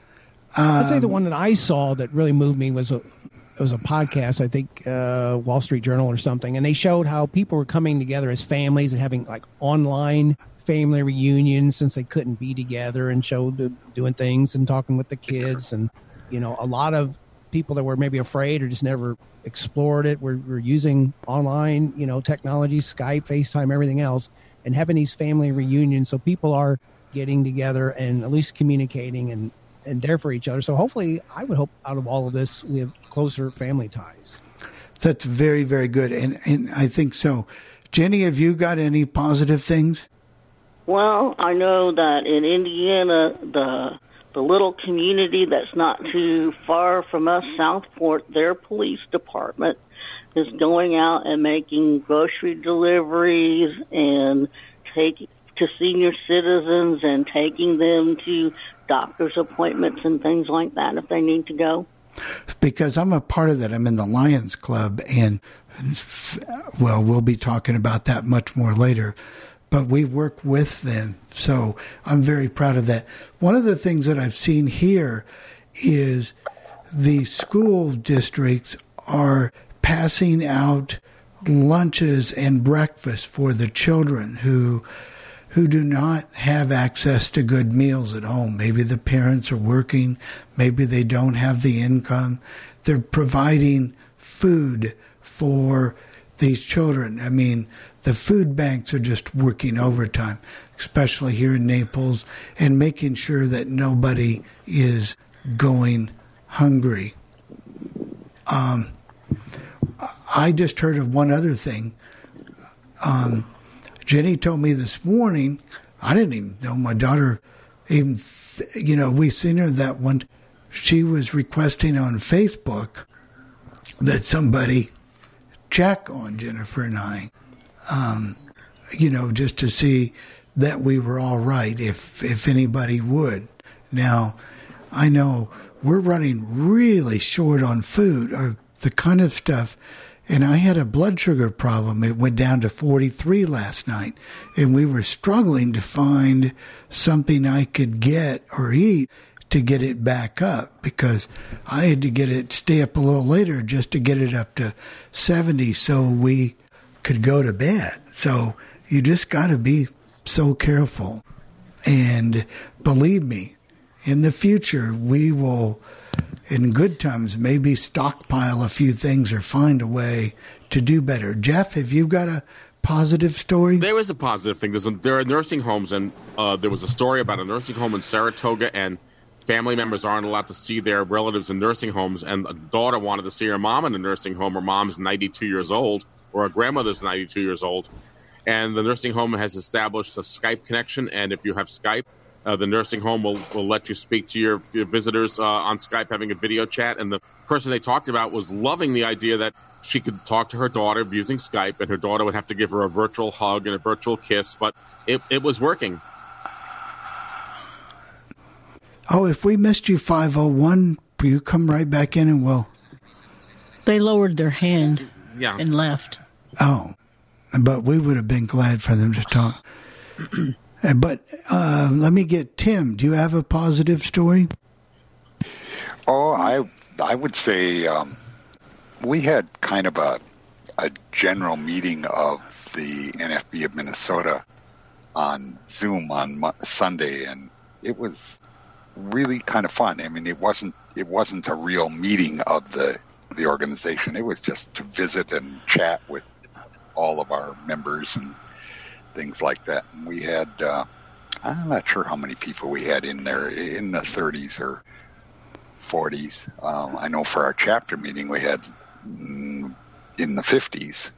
I'd say the Um, one that I saw that really moved me was a it was a podcast, I think uh, Wall Street Journal or something, and they showed how people were coming together as families and having like online family reunions since they couldn't be together and showed doing things and talking with the kids and you know a lot of people that were maybe afraid or just never explored it were, were using online you know technology skype facetime everything else and having these family reunions so people are getting together and at least communicating and and there for each other so hopefully i would hope out of all of this we have closer family ties That's very very good, and and I think so. Jenny, have you got any positive things? Well, I know that in Indiana, the the little community that's not too far from us, Southport, their police department is going out and making grocery deliveries and take to senior citizens and taking them to doctor's appointments and things like that if they need to go. Because I'm a part of that. I'm in the Lions Club, and well, we'll be talking about that much more later. But we work with them, so I'm very proud of that. One of the things that I've seen here is the school districts are passing out lunches and breakfast for the children who who do not have access to good meals at home. Maybe the parents are working, maybe they don't have the income. They're providing food for these children. I mean, the food banks are just working overtime, especially here in Naples, and making sure that nobody is going hungry. Um, I just heard of one other thing. Um, Jenny told me this morning. I didn't even know my daughter. Even you know, we seen her that one. She was requesting on Facebook that somebody check on Jennifer and I. Um, you know, just to see that we were all right. If if anybody would. Now, I know we're running really short on food or the kind of stuff And I had a blood sugar problem. It went down to 43 last night. And we were struggling to find something I could get or eat to get it back up because I had to get it, stay up a little later just to get it up to 70 so we could go to bed. So you just got to be so careful. And believe me, in the future, we will, in good times, maybe stockpile a few things or find a way to do better. Jeff, have you got a positive story? There is a positive thing. A, there are nursing homes, and uh, there was a story about a nursing home in Saratoga, and family members aren't allowed to see their relatives in nursing homes. And a daughter wanted to see her mom in a nursing home. Her mom's 92 years old, or her grandmother's 92 years old. And the nursing home has established a Skype connection. And if you have Skype, uh, the nursing home will, will let you speak to your, your visitors uh, on Skype, having a video chat. And the person they talked about was loving the idea that she could talk to her daughter using Skype, and her daughter would have to give her a virtual hug and a virtual kiss. But it, it was working. Oh, if we missed you 501, you come right back in and we'll. They lowered their hand Yeah. and left. Oh, but we would have been glad for them to talk. Uh, but uh, let me get Tim. Do you have a positive story? Oh, I I would say um, we had kind of a a general meeting of the NFB of Minnesota on Zoom on Mo- Sunday, and it was really kind of fun. I mean, it wasn't it wasn't a real meeting of the the organization. It was just to visit and chat with all of our members and things like that. And we had uh, I'm not sure how many people we had in there in the 30s or 40s. Um, I know for our chapter meeting we had mm, in the 50s.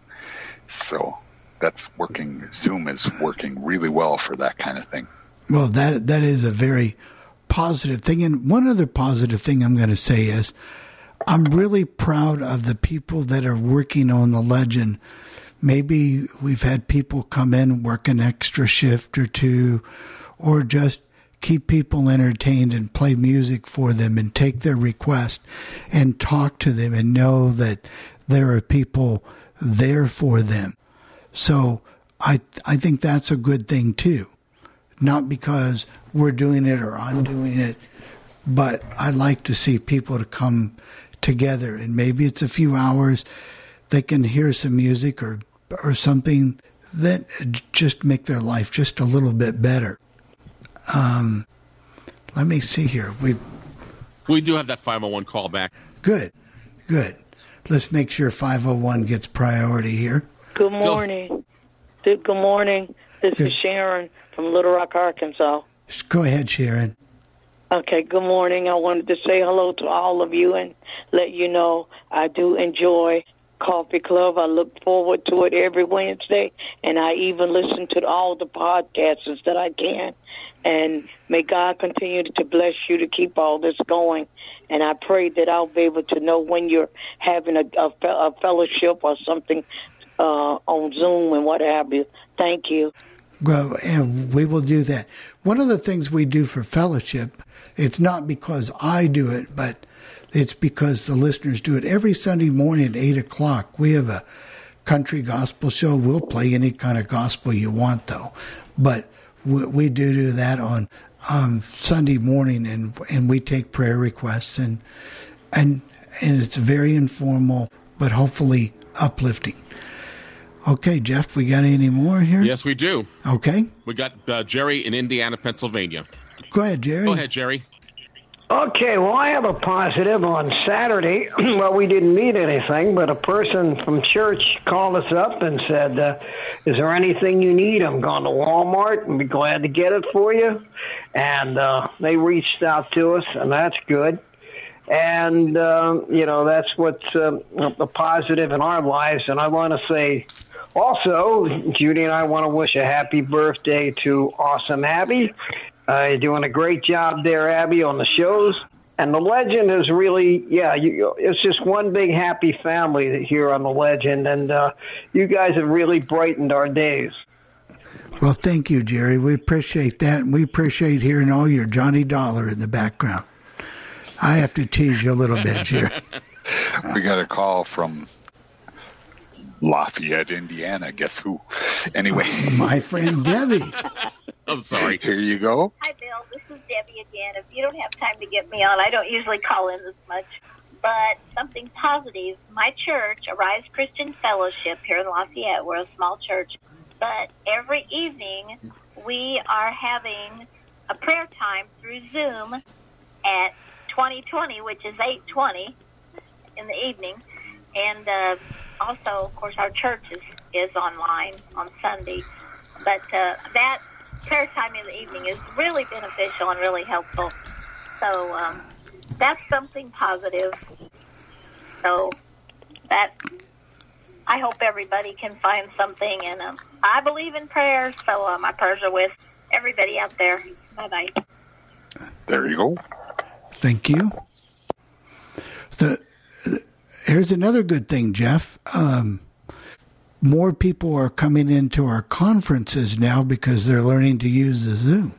So that's working. Zoom is working really well for that kind of thing. Well, that that is a very positive thing. And one other positive thing I'm going to say is I'm really proud of the people that are working on the legend. Maybe we've had people come in, work an extra shift or two, or just keep people entertained and play music for them and take their request and talk to them and know that there are people there for them. So I I think that's a good thing too. Not because we're doing it or I'm doing it, but I like to see people to come together and maybe it's a few hours they can hear some music or or something that just make their life just a little bit better. Um, let me see here. We We do have that 501 call back. good, good. Let's make sure 501 gets priority here. Good morning. Good good morning. This Good. is Sharon from Little Rock, Arkansas. Go ahead, Sharon. Okay, good morning. I wanted to say hello to all of you and let you know I do enjoy Coffee Club. I look forward to it every Wednesday, and I even listen to all the podcasts that I can. And may God continue to bless you to keep all this going. And I pray that I'll be able to know when you're having a, a, a fellowship or something uh, on Zoom and what have you. Thank you. Well, and we will do that. One of the things we do for fellowship, it's not because I do it, but it's because the listeners do it every Sunday morning at eight o'clock. We have a country gospel show. We'll play any kind of gospel you want, though, but we, we do do that on um, Sunday morning, and and we take prayer requests and and and it's very informal, but hopefully uplifting. Okay, Jeff, we got any more here? Yes, we do. Okay, We got uh, Jerry in Indiana, Pennsylvania. go ahead, Jerry. Go ahead, Jerry. Okay, well, I have a positive on Saturday. well, we didn't meet anything, but a person from church called us up and said, uh, Is there anything you need? I'm going to Walmart and be glad to get it for you. And uh, they reached out to us, and that's good. And, uh, you know, that's what's uh, a positive in our lives. And I want to say also, Judy and I want to wish a happy birthday to Awesome Abby. Uh, you're doing a great job there, Abby, on the shows. And the legend is really, yeah, you, it's just one big happy family here on the legend. And uh, you guys have really brightened our days. Well, thank you, Jerry. We appreciate that, and we appreciate hearing all your Johnny Dollar in the background. I have to tease you a little bit, Jerry. we got a call from Lafayette, Indiana. Guess who? Anyway, My friend Debbie. I'm sorry. Here you go. Hi, Bill. This is Debbie again. If you don't have time to get me on, I don't usually call in this much. But something positive. My church, Arise Christian Fellowship here in Lafayette, we're a small church. But every evening we are having a prayer time through Zoom at 2020, which is 8:20 in the evening, and uh, also, of course, our church is is online on Sunday. But uh, that prayer time in the evening is really beneficial and really helpful. So um, that's something positive. So that I hope everybody can find something, and um, I believe in prayers. So uh, my prayers are with everybody out there. Bye bye. There you go. Thank you. The, the- here's another good thing, Jeff. Um, more people are coming into our conferences now because they're learning to use the Zoom.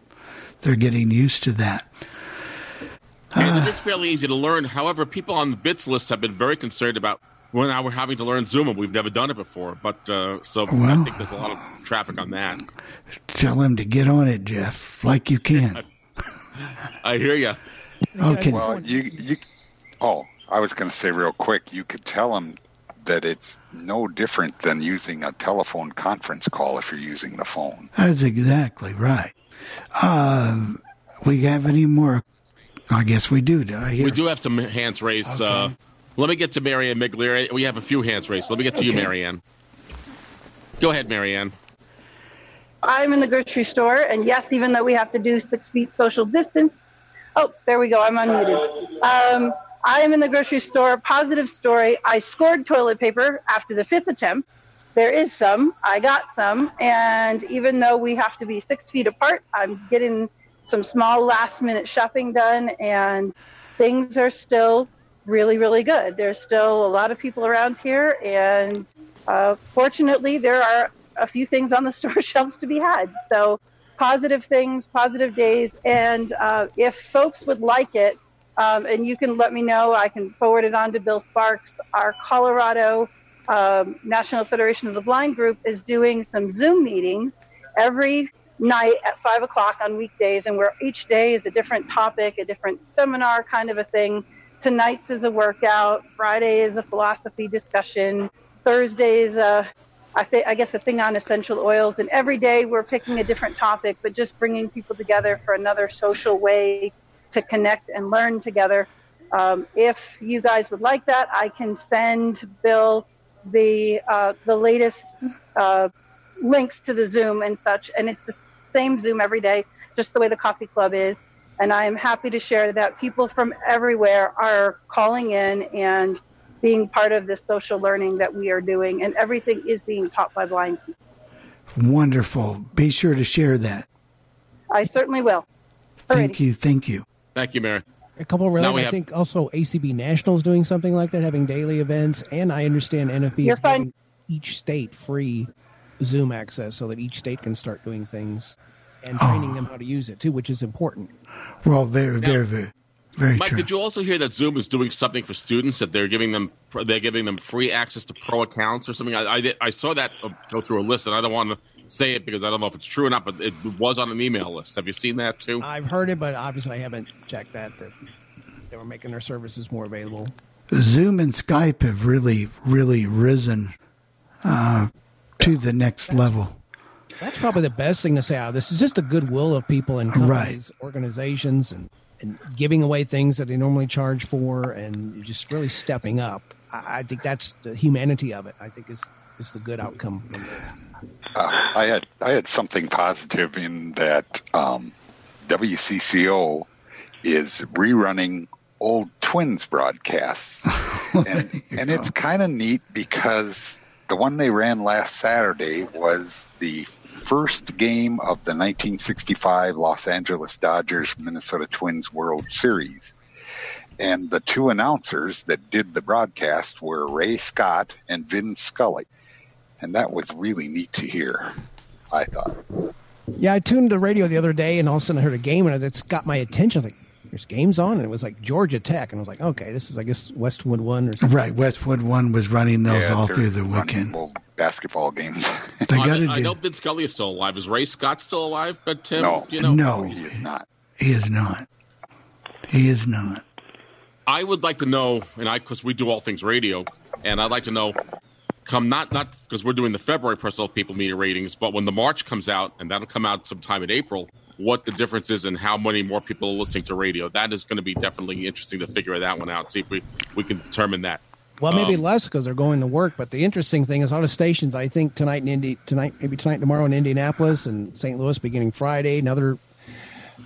They're getting used to that. And it is fairly easy to learn. However, people on the bits list have been very concerned about well, now we're having to learn Zoom, and we've never done it before. But uh, so I think there's a lot of traffic on that. Tell them to get on it, Jeff, like you can. I hear you. Okay. Well, you you. Oh, I was going to say real quick. You could tell them that it's no different than using a telephone conference call if you're using the phone. That's exactly right. Uh, we have any more? I guess we do. Do I hear? We do have some hands raised. Uh, let me get to Marianne Miglieri. We have a few hands raised. Let me get to you, Marianne. Go ahead, Marianne. I'm in the grocery store, and yes, even though we have to do six feet social distance. Oh, there we go. I'm unmuted. Um, I am in the grocery store. Positive story. I scored toilet paper after the fifth attempt. There is some. I got some, and even though we have to be six feet apart, I'm getting some small last minute shopping done, and things are still really, really good. There's still a lot of people around here, and uh, fortunately, there are a few things on the store shelves to be had. So, positive things, positive days. And uh, if folks would like it, um, and you can let me know, I can forward it on to Bill Sparks. Our Colorado um, National Federation of the Blind group is doing some Zoom meetings every night at five o'clock on weekdays, and where each day is a different topic, a different seminar kind of a thing. Tonight's is a workout. Friday is a philosophy discussion. Thursdays, uh, I, th- I guess, a thing on essential oils. And every day we're picking a different topic, but just bringing people together for another social way to connect and learn together. Um, if you guys would like that, I can send Bill the uh, the latest uh, links to the Zoom and such. And it's the same Zoom every day, just the way the coffee club is. And I am happy to share that people from everywhere are calling in and being part of this social learning that we are doing. And everything is being taught by blind people. Wonderful. Be sure to share that. I certainly will. Thank you. Thank you. Thank you, Mary. A couple of Now related. we I have- think also ACB Nationals doing something like that, having daily events, and I understand NFB You're is fine. giving each state free Zoom access so that each state can start doing things and training them how to use it too, which is important. Well, very, very, very, very Mike, true. did you also hear that Zoom is doing something for students that they're giving them they're giving them free access to pro accounts or something? I I, I saw that uh, go through a list, and I don't want to say it because I don't know if it's true or not, but it was on an email list. Have you seen that too? I've heard it, but obviously I haven't checked that. That they were making their services more available. Zoom and Skype have really, really risen uh, to the next level. That's probably the best thing to say out of this. Is just the goodwill of people and companies, organizations, and and giving away things that they normally charge for, and just really stepping up. I, I think that's the humanity of it. I think is is the good outcome. Uh, I had I had something positive in that um, WCCO is rerunning old Twins broadcasts, and, and it's kind of neat because the one they ran last Saturday was the first game of the 1965 Los Angeles Dodgers Minnesota Twins World Series. And the two announcers that did the broadcast were Ray Scott and Vin Scully. And that was really neat to hear, I thought. Yeah, I tuned the radio the other day, and all of a sudden I heard a game, and it's got my attention. Like, there's games on, and it was like Georgia Tech, and I was like, okay, this is I guess Westwood one or something. Right, Westwood One was running those Yeah, all through the weekend. basketball games. They I, got to I do. know Vin Scully is still alive. Is Ray Scott still alive? But Tim, No. you know, no, he is not. he is not. He is not. I would like to know, and I because we do all things radio, and I'd like to know, come not not because we're doing the February personal people media ratings, but when the March comes out, and that'll come out sometime in April, what the difference is and how many more people are listening to radio. That is going to be definitely interesting to figure that one out. See if we we can determine that. Well, maybe Um, less because they're going to work. But the interesting thing is, a lot of stations. I think tonight in Indy, tonight maybe tonight, tomorrow in Indianapolis and St. Louis, beginning Friday. Another.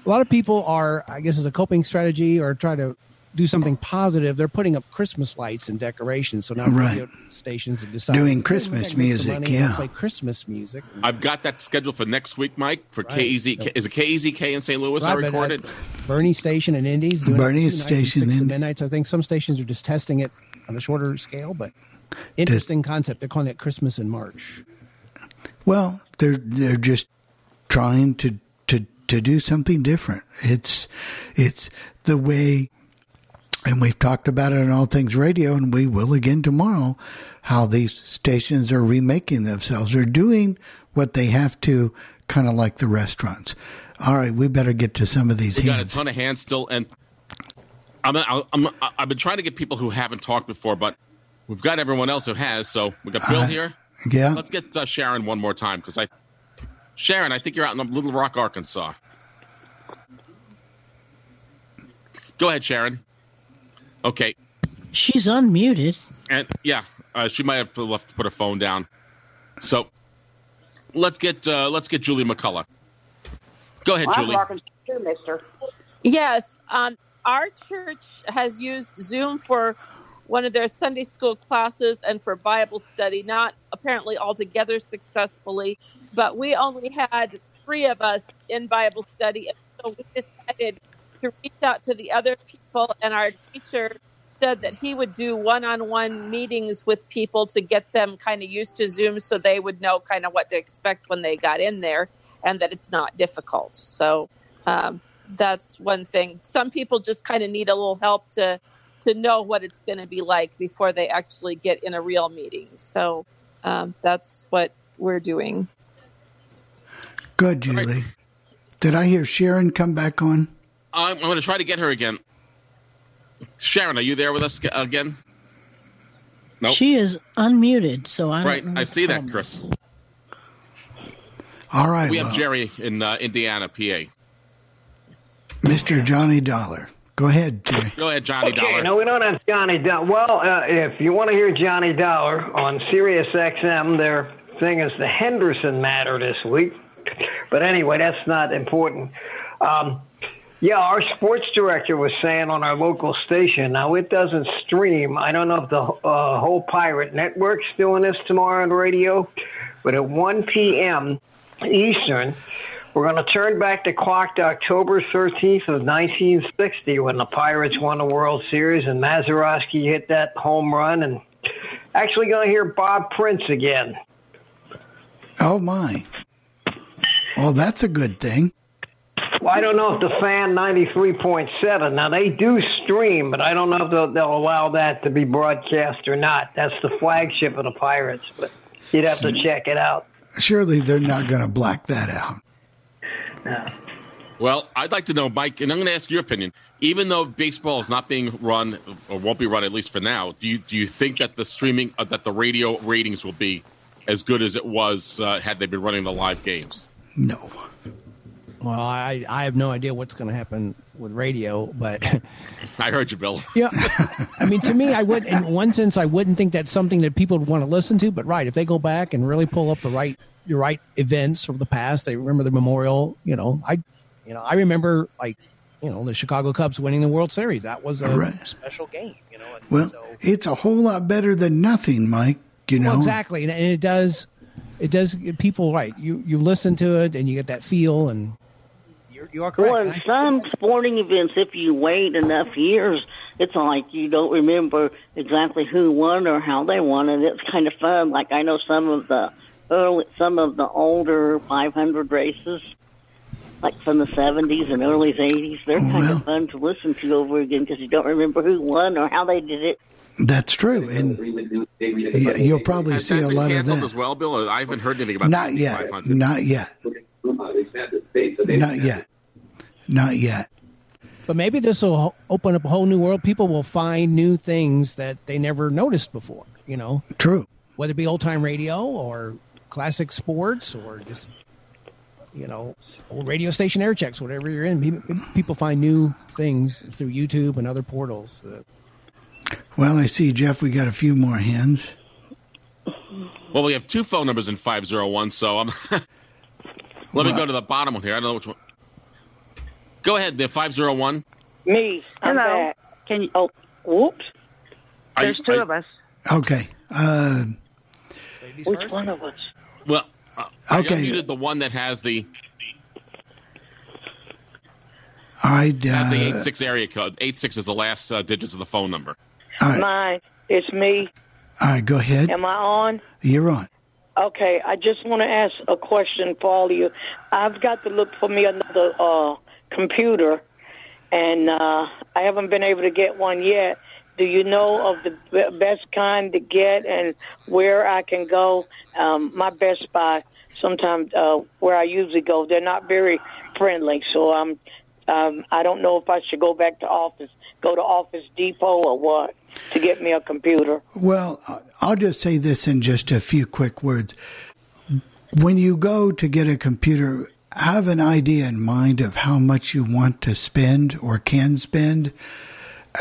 A lot of people are, I guess, as a coping strategy or try to do something positive. They're putting up Christmas lights and decorations. So now Right. radio stations have decided Doing Christmas gotta make some music, money, yeah. we'll play Christmas music. I've got that scheduled for next week, Mike. For Right. KEZ, is it KEZK in St. Louis? I Right, but, uh, recorded. Bernie Station and Indies. doing it Bernie two Station six to midnight. So I think some stations are just testing it on a shorter scale, but interesting concept. They're calling it Christmas in March. Well, they're they're just trying to to to do something different. It's it's the way, and we've talked about it on All Things Radio, and we will again tomorrow. How these stations are remaking themselves. They're doing what they have to, kind of like the restaurants. All right, we better get to some of these We got a ton of hands still, and I'm, I'm, I've been trying to get people who haven't talked before, but we've got everyone else who has. So we got Bill Uh, here. yeah. Let's get uh, Sharon one more time because I, Sharon, I think you're out in Little Rock, Arkansas. Go ahead, Sharon. Okay, She's unmuted. and yeah, uh, she might have left to put her phone down. So let's get uh, let's get Julie McCullough. Go ahead, Julie. I'm Julie. Arkansas too, mister. Yes, um, our church has used Zoom for one of their Sunday school classes and for Bible study, not apparently altogether successfully, but we only had three of us in Bible study. And so we decided to reach out to the other people, and our teacher said that he would do one on one meetings with people to get them kind of used to Zoom so they would know kind of what to expect when they got in there and that it's not difficult. So, um, that's one thing. Some people just kind of need a little help to to know what it's going to be like before they actually get in a real meeting. So um, that's what we're doing. Good, Julie. Did I hear Sharon come back on? I'm, I'm going to try to get her again. Sharon, are you there with us g- again? Nope. She is unmuted, so I don't right, know I see that, Chris. All right, we well, have Jerry in uh, Indiana, PA. Mr. Johnny Dollar. Go ahead, Jerry. Go ahead, Johnny Okay, Dollar. no, we don't have Johnny Dollar. Well, uh, if you want to hear Johnny Dollar on Sirius XM, their thing is the Henderson matter this week. But anyway, that's not important. Um, yeah, our sports director was saying on our local station. Now it doesn't stream. I don't know if the uh, whole pirate network's doing this tomorrow on radio, but at 1 p.m. Eastern, we're going to turn back the clock to October 13th of 1960 when the Pirates won the World Series and Mazeroski hit that home run, and actually going to hear Bob Prince again. Oh my. Well, that's a good thing. Well, I don't know if the fan 93.7, now they do stream, but I don't know if they'll, they'll allow that to be broadcast or not. That's the flagship of the Pirates, but you'd have to check it out. Surely they're not going to black that out. No. Well, I'd like to know, Mike, and I'm going to ask your opinion. Even though baseball is not being run or won't be run at least for now, do you do you think that the streaming uh, that the radio ratings will be as good as it was uh, had they been running the live games? No. Well, I I have no idea what's going to happen with radio, but I heard you, Bill. yeah, I mean, to me, I would in one sense I wouldn't think that's something that people would want to listen to. But right, if they go back and really pull up the right the right events from the past, they remember the memorial. You know, I you know I remember like you know the Chicago Cubs winning the World Series. That was a Right. special game. You know, and Well, it's a whole lot better than nothing, Mike. You know, Well, exactly, and, and it does it does get people right. You you listen to it and you get that feel, and you're you are correct. Well, in some sporting events, if you wait enough years, it's like you don't remember exactly who won or how they won, and it's kind of fun. Like I know some of the early, some of the older 500 races, like from the 70s and early 80s. They're oh, kind of fun to listen to over again because you don't remember who won or how they did it. That's true, and you'll probably Has see that a lot of canceled that. as well, Bill? I haven't heard anything about Not the yet. 500. Not yet. Not yet. Not yet. But maybe this will open up a whole new world. People will find new things that they never noticed before. You know, True. whether it be old time radio or classic sports or just you know old radio station air checks, whatever you're in. People- People find new things through YouTube and other portals. Well, I see, Jeff. We got a few more hands. Well, we have two phone numbers in 501, so I'm. Let me go to the bottom one here. I don't know which one. Go ahead, the 501. Me. I'm Hello. back. Can you? Oh, whoops. Are There's two are- of us. Okay. Uh, Which one of us? Well, uh, Okay. unmuted the one that has the all right. has the Uh, 86 area code. 86 is the last uh, digits of the phone number. all right. Mine. It's me. All right. Go ahead. Am I on? You're on. Okay, I just want to ask a question for all of you. I've got to look for me another uh, computer, and uh, I haven't been able to get one yet. Do you know of the best kind to get and where I can go? Um, my Best Buy, sometimes uh, where I usually go, they're not very friendly, so I'm. Um, I don't know if I should go back to office, go to Office Depot or what to get me a computer. Well, I'll just say this in just a few quick words. When you go to get a computer, have an idea in mind of how much you want to spend or can spend,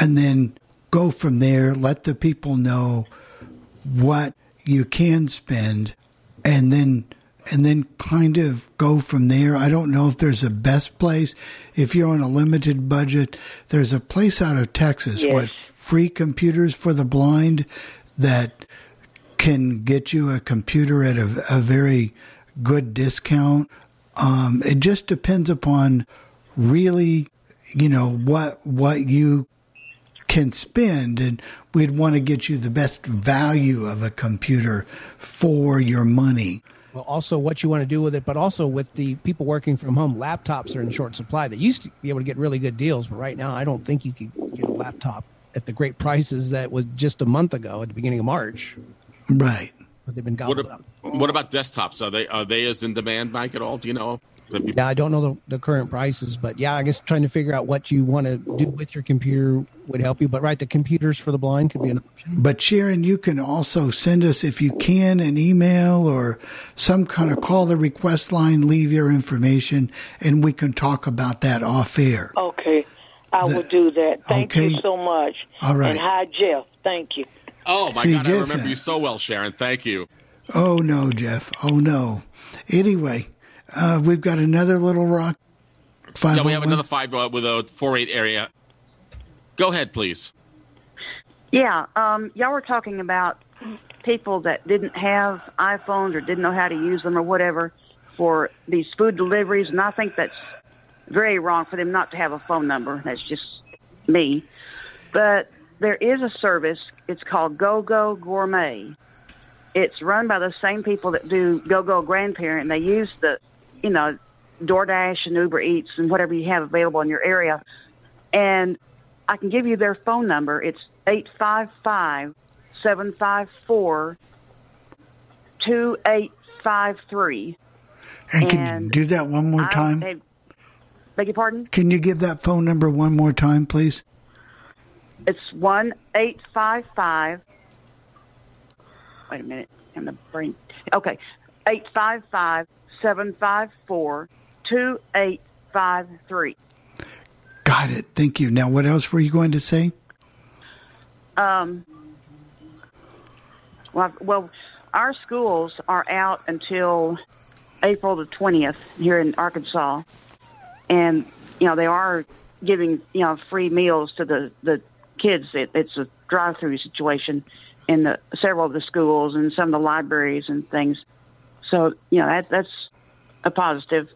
and then go from there. Let the people know what you can spend, and then and then kind of go from there. I don't know if there's a best place. If you're on a limited budget, there's a place out of Texas Yes. what free computers for the blind that can get you a computer at a, a very good discount. Um, it just depends upon really, you know, what what you can spend, and we'd want to get you the best value of a computer for your money. well, also what you want to do with it, but also with the people working from home, laptops are in short supply. They used to be able to get really good deals, but right now I don't think you can get a laptop at the great prices that was just a month ago at the beginning of March. Right. But they've been What, gobbled ab- up. what about desktops? Are they are they as in demand, Mike, at all? Do you know? You- Yeah, I don't know the, the current prices, but yeah, I guess trying to figure out what you want to do with your computer would help you. But right, the computers for the blind could be an option. But Sharon, you can also send us, if you can, an email or some kind of call the request line, leave your information, and we can talk about that off air. Okay, I will do that. Thank Okay. you so much. All right. And hi, Jeff. Thank you. Oh my See, God! I Jeff, remember uh, you so well, Sharon. Thank you. Oh no, Jeff. Oh no. Anyway, uh, we've got another little rock. Five Yeah, we have oh one. another five uh, with a four eight area. Go ahead, please. Yeah, um, y'all were talking about people that didn't have iPhones or didn't know how to use them or whatever for these food deliveries, and I think that's very wrong for them not to have a phone number. That's just me. But there is a service. It's called Go Go Gourmet. It's run by the same people that do Go Go Grandparent. And they use the, you know, DoorDash and Uber Eats and whatever you have available in your area. And I can give you their phone number. It's 855 754 2853. And can and you do that one more I- time? they- Beg your pardon? Can you give that phone number one more time, please? It's 1 855. Wait a minute. I'm the brain. Okay. 855 754 2853. Got it. Thank you. Now, what else were you going to say? Um, well, well, our schools are out until April the 20th here in Arkansas. And, you know, they are giving, you know, free meals to the, the kids. It, it's a drive through situation in the several of the schools and some of the libraries and things. So, you know, that, that's a positive.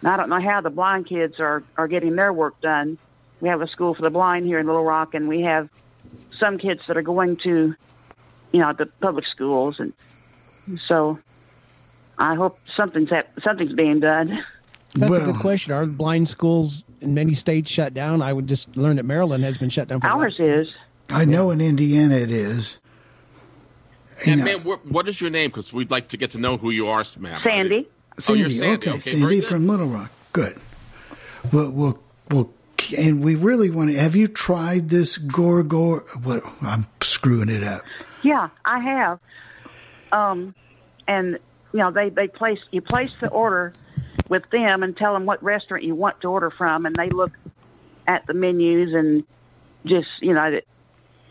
And I don't know how the blind kids are, are getting their work done. We have a school for the blind here in Little Rock, and we have some kids that are going to, you know, the public schools, and so I hope something's hap- something's being done. That's a good question. Are blind schools in many states shut down? I would just learn that Maryland has been shut down for. Ours is. I know in Indiana it is. And ma'am, what, what is your name? Because we'd like to get to know who you are, ma'am. Sandy. Oh, Sandy, you're Sandy. okay, Okay, Sandy from Little Rock. Good. Well, well, well, and we really want to. Have you tried this Gorgor? What? I'm screwing it up. Yeah, I have. Um, and you know, they they place you place the order with them and tell them what restaurant you want to order from, and they look at the menus and just you know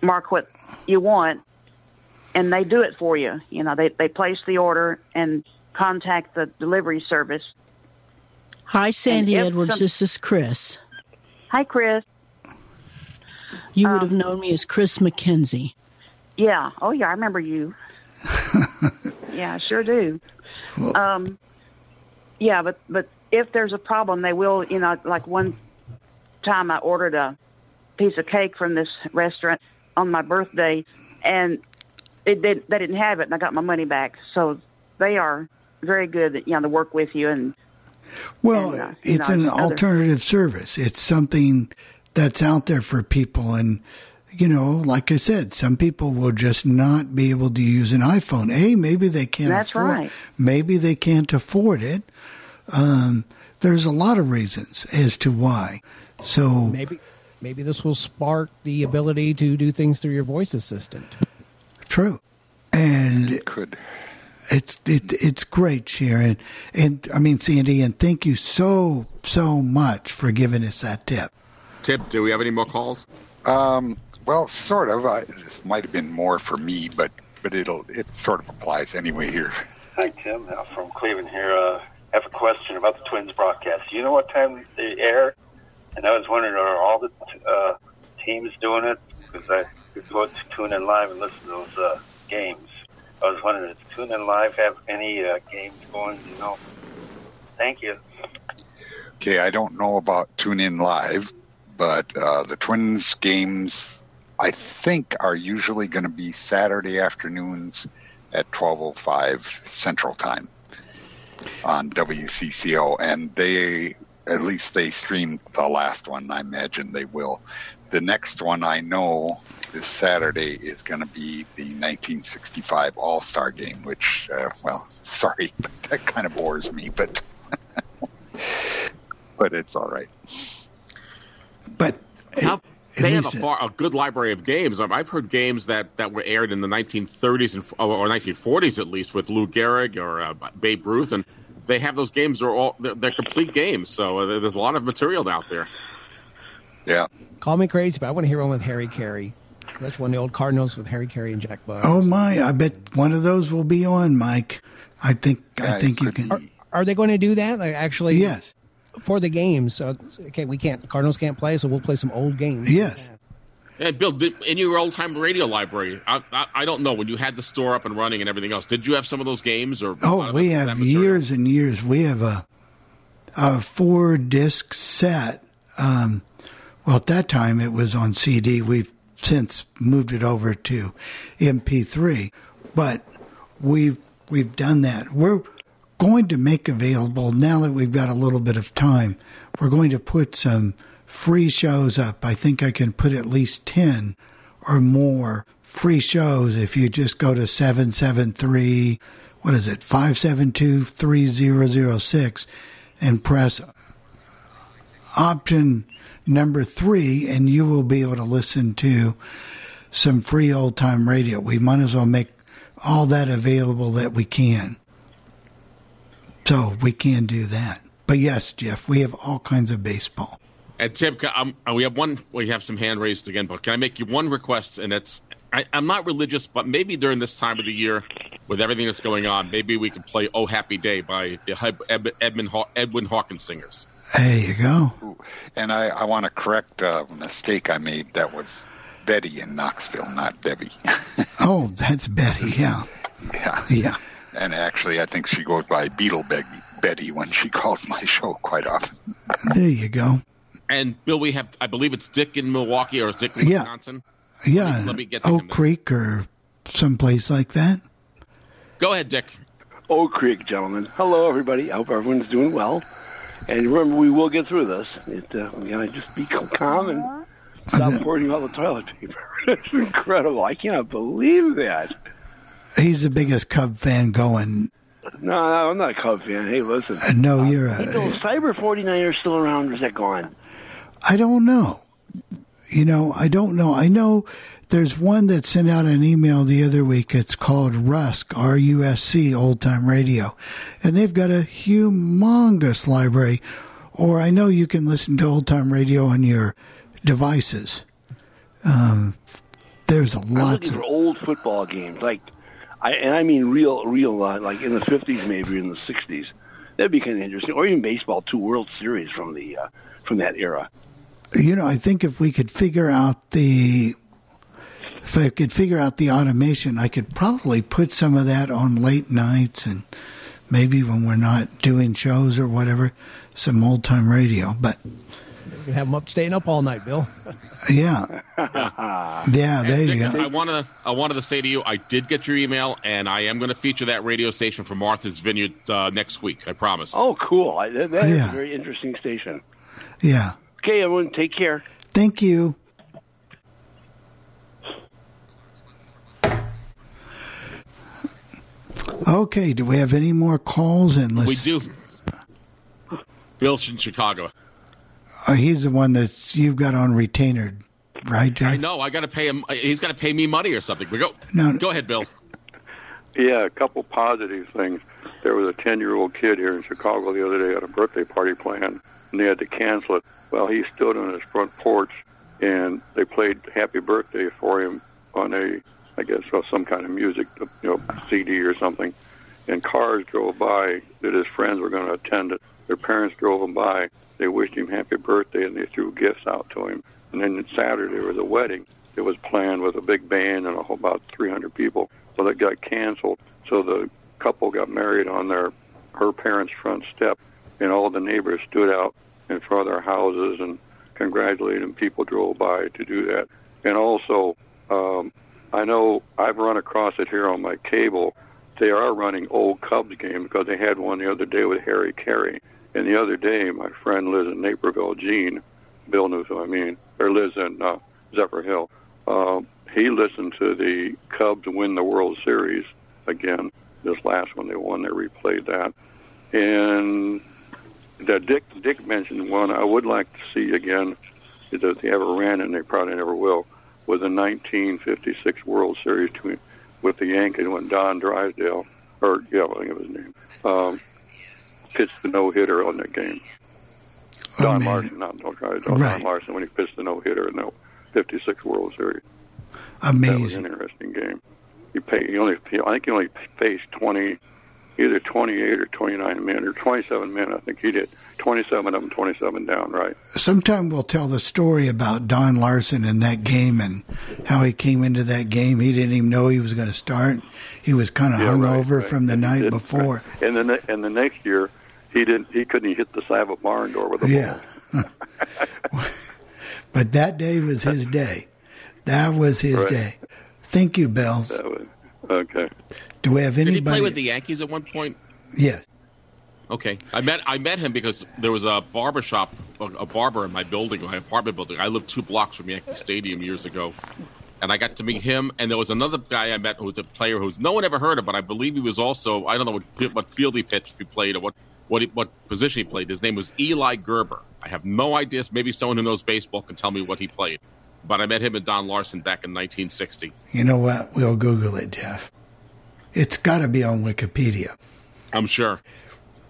mark what you want, and they do it for you. You know, they they place the order and contact the delivery service. Hi, Sandy Edwards. some- this is Chris. Hi, Chris. You would have known me as Chris McKenzie. Yeah. Oh, yeah. I remember you. yeah, I sure do. um, yeah, but but if there's a problem, they will. You know, like one time I ordered a piece of cake from this restaurant on my birthday, and it did. They didn't have it, and I got my money back. So they are very good. At, you know, to work with you and Well, And, uh, it's know, an other- alternative service. It's something that's out there for people. And, you know, like I said, some people will just not be able to use an iPhone. A, maybe they can't That's afford right. Maybe they can't afford it. Um, there's a lot of reasons as to why. So Maybe maybe this will spark the ability to do things through your voice assistant. True. And it could. It's it, it's great, Sharon, and I mean Sandy, and thank you so so much for giving us that tip. Tip, do we have any more calls? Um, well, sort of. I, this might have been more for me, but but it'll it sort of applies anyway here. Hi, Tim. Uh, from Cleveland here. Uh, I have a question about the Twins broadcast. Do you know what time they air? And I was wondering, are all the uh, teams doing it? Because I could go to tune in live and listen to those uh, games. I was wondering, does Tune In Live have any uh, games going? You know. Thank you. Okay, I don't know about Tune In Live, but uh, the Twins games, I think, are usually going to be Saturday afternoons at 12:05 Central Time on WCCO, and they at least they streamed the last one. I imagine they will. The next one I know this Saturday is going to be the 1965 All Star Game, which, uh, well, sorry, but that kind of bores me, but but it's all right. But How, they have a, far, a good library of games. I've heard games that, that were aired in the 1930s and or or 1940s at least with Lou Gehrig or uh, Babe Ruth, and they have those games. Are all they're, they're complete games. So uh, there's a lot of material out there. Yeah. Call me crazy, but I want to hear one with Harry Caray. That's one of the old Cardinals with Harry Caray and Jack Buck. Oh my! I bet one of those will be on, Mike. I think I think you could can. Are they going to do that? Like actually, Yes. For the games, so okay, we can't. Cardinals can't play, so we'll play some old games. Yes. Yeah, Bill, did, in your old time radio library, I, I, I don't know when you had the store up and running and everything else. Did you have some of those games or? Oh, we have years and years. We have a a four disc set. Um, well, at that time it was on CD. We've since moved it over to MP3, but we've we've done that. We're going to make available now that we've got a little bit of time. We're going to put some free shows up. I think I can put at least ten or more free shows if you just go to 773 what is it 5723006 and press option number 3 and you will be able to listen to some free old time radio we might as well make all that available that we can so we can do that but yes jeff we have all kinds of baseball And Tim, um, uh, we have one. We have some hand raised again, but can I make you one request? And it's I, I'm not religious, but maybe during this time of the year, with everything that's going on, maybe we could play "Oh Happy Day" by the Ed, Ed, Edmund Haw, Edwin Hawkins singers. there you go And I, I want to correct a mistake I made. That was Betty in Knoxville, not Debbie. oh that's betty yeah yeah. yeah And actually, I think she goes by Beetle Betty, Betty when she calls my show quite often. there you go And Bill, we have I believe it's Dick in Milwaukee or is Dick in Yeah. Wisconsin. yeah Let me- let me get to oak him creek or someplace like that Go ahead, Dick. Oak Creek, gentlemen. Hello, everybody. I hope everyone's doing well. And remember, we will get through this. It, uh, we gotta just be calm and stop hoarding all the toilet paper. It's incredible. I cannot believe that. He's the biggest Cub fan going. No, no, I'm not a Cub fan. Hey, listen. Uh, no, you're Is a. those Cyber 49ers still around or is that gone? I don't know. You know, I don't know. I know there's one that sent out an email the other week. It's called Rusk, R U S C, Old Time Radio. And they've got a humongous library. Or I know you can listen to old time radio on your devices. Um, there's a lot of. old football games, like, I and I mean real, real, uh, like in the 50s, maybe in the 60s. That'd be kind of interesting. Or even baseball, two World Series from the uh, from that era. You know, I think if we could figure out the if I could figure out the automation, I could probably put some of that on late nights and maybe when we're not doing shows or whatever, some old time radio. But You can have them up, staying up all night, Bill. yeah, yeah, And there you go. I wanted to, I wanted to say to you, I did get your email, and I am going to feature that radio station from Martha's Vineyard uh, next week. I promise. Oh, cool! I, that, that is Yeah. a very interesting station. Yeah. Okay, everyone, take care. Thank you. Okay, do we have any more calls? And we let's, do. Bill's in Chicago. Uh, he's the one that you've got on retainer, right, Jeff? I know. I got to pay him. He's got to pay me money or something. We go. No. Go ahead, Bill. Yeah, a couple positive things. There was a 10 year old kid here in Chicago the other day at a birthday party planned, and they had to cancel it. Well, he stood on his front porch, and they played Happy Birthday for him on a, I guess, uh, some kind of music, you know, CD or something. And cars drove by that his friends were going to attend it. Their parents drove them by. They wished him happy birthday, and they threw gifts out to him. And then Saturday was a wedding. It was planned with a big band and whole about 300 people. Well, it got canceled. So the couple got married on their her parents' front step, and all the neighbors stood out in front of their houses and congratulated them. People drove by to do that. And also, um, I know I've run across it here on my cable. They are running old Cubs game because they had one the other day with Harry Caray. And the other day, my friend lives in Naperville, Gene. Bill knows who I mean, or lives in uh, Zephyr Hill. Um, he listened to the Cubs win the World Series again. This last one they won, they replayed that. And that Dick Dick mentioned one I would like to see again that they ever ran, and they probably never will, was the 1956 World Series between, with the Yankees when Don Drysdale, or yeah, I think of his name, um, pitched the no hitter on that game. Oh, Don Amazing. Larsen, not Don Drysdale, Right. Don Larsen when he pitched the no hitter in the 56 World Series. Amazing. That was an interesting game. He paid. He only. I think he only faced twenty, either twenty-eight or twenty-nine men, or twenty-seven men. I think he did. Twenty-seven of them, twenty-seven down. Right. Sometime we'll tell the story about Don Larsen in that game and how he came into that game. He didn't even know he was going to start. He was kind of Yeah, right, hungover right. from the night Didn't- before. And then, and the next year, he didn't. He couldn't hit the side of a barn door with a Yeah. but that day was his day. That was his Right. day. Thank you, Bill. That was, okay. Do we have anybody? Did he anybody? play with the Yankees at one point? yes. Okay, I met I met him because there was a barber shop, a, a barber in my building, my apartment building. I lived two blocks from Yankee Stadium years ago, and I got to meet him. And there was another guy I met who was a player who's no one ever heard of, but I believe he was also I don't know what, what field he pitched, he played, or what what he, what position he played. His name was Eli Grba. I have no idea. Maybe someone who knows baseball can tell me what he played. But I met him and Don Larsen back in 1960. You know what? We'll Google it, Jeff. It's got to be on Wikipedia. I'm sure.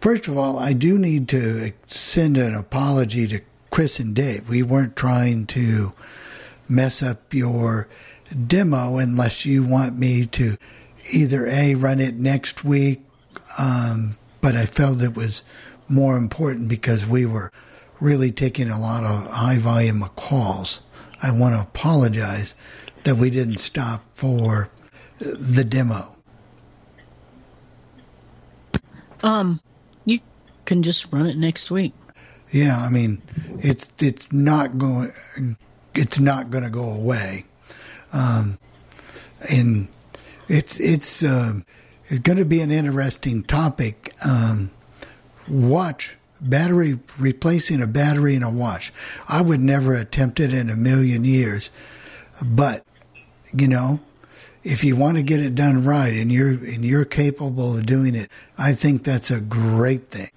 First of all, I do need to send an apology to Chris and Dave. We weren't trying to mess up your demo unless you want me to either A, run it next week, um, but I felt it was more important because we were really taking a lot of high volume of calls. I want to apologize that we didn't stop for the demo. Um, you can just run it next week. Yeah, I mean, it's it's not going it's not going to go away, um, and it's it's um, it's going to be an interesting topic. Um, watch battery replacing a battery in a watch. I would never attempt it in a million years, but you know, if you want to get it done right and you're and you're capable of doing it, I think that's a great thing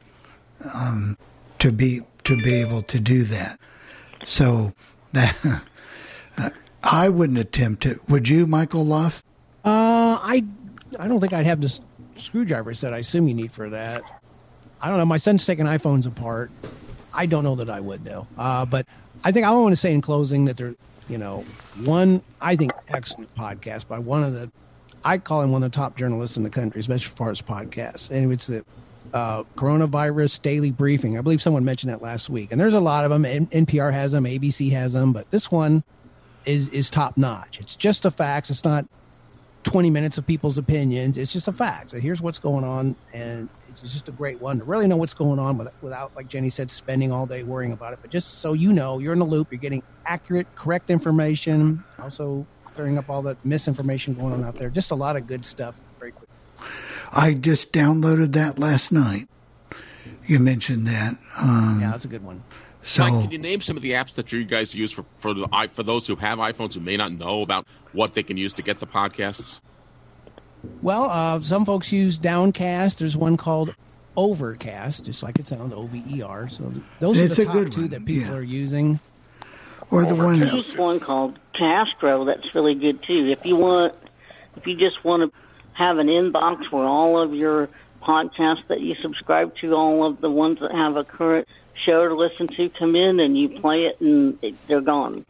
um, to be to be able to do that. So that I wouldn't attempt it. Would you, Michael Luff? Uh, I I don't think I'd have this screwdriver set. I assume you need for that. I don't know. My son's taking iPhones apart. I don't know that I would though. Uh, but I think I want to say in closing that there, you know, one I think excellent podcast by one of the, I call him one of the top journalists in the country, especially as far as podcasts. And it's the uh, coronavirus daily briefing. I believe someone mentioned that last week. And there's a lot of them. N- NPR has them, ABC has them, but this one is is top notch. It's just the facts. It's not 20 minutes of people's opinions. It's just a fact. So here's what's going on, and it's just a great one to really know what's going on without, without, like Jenny said, spending all day worrying about it. But just so you know, you're in the loop. You're getting accurate, correct information. Also clearing up all the misinformation going on out there. Just a lot of good stuff. Very quick. I just downloaded that last night. You mentioned that. Um, yeah, that's a good one. So, Mike, can you name some of the apps that you guys use for for the for those who have iPhones who may not know about what they can use to get the podcasts? Well, uh, some folks use Downcast. There's one called Overcast, just like it sounds, O V E R. So those It's are a the top good two one, that people yeah. are using. or the one that, There's one called Castro that's really good too. If you want, if you just want to have an inbox where all of your podcasts that you subscribe to, all of the ones that have a current show to listen to, come in and you play it and they're gone.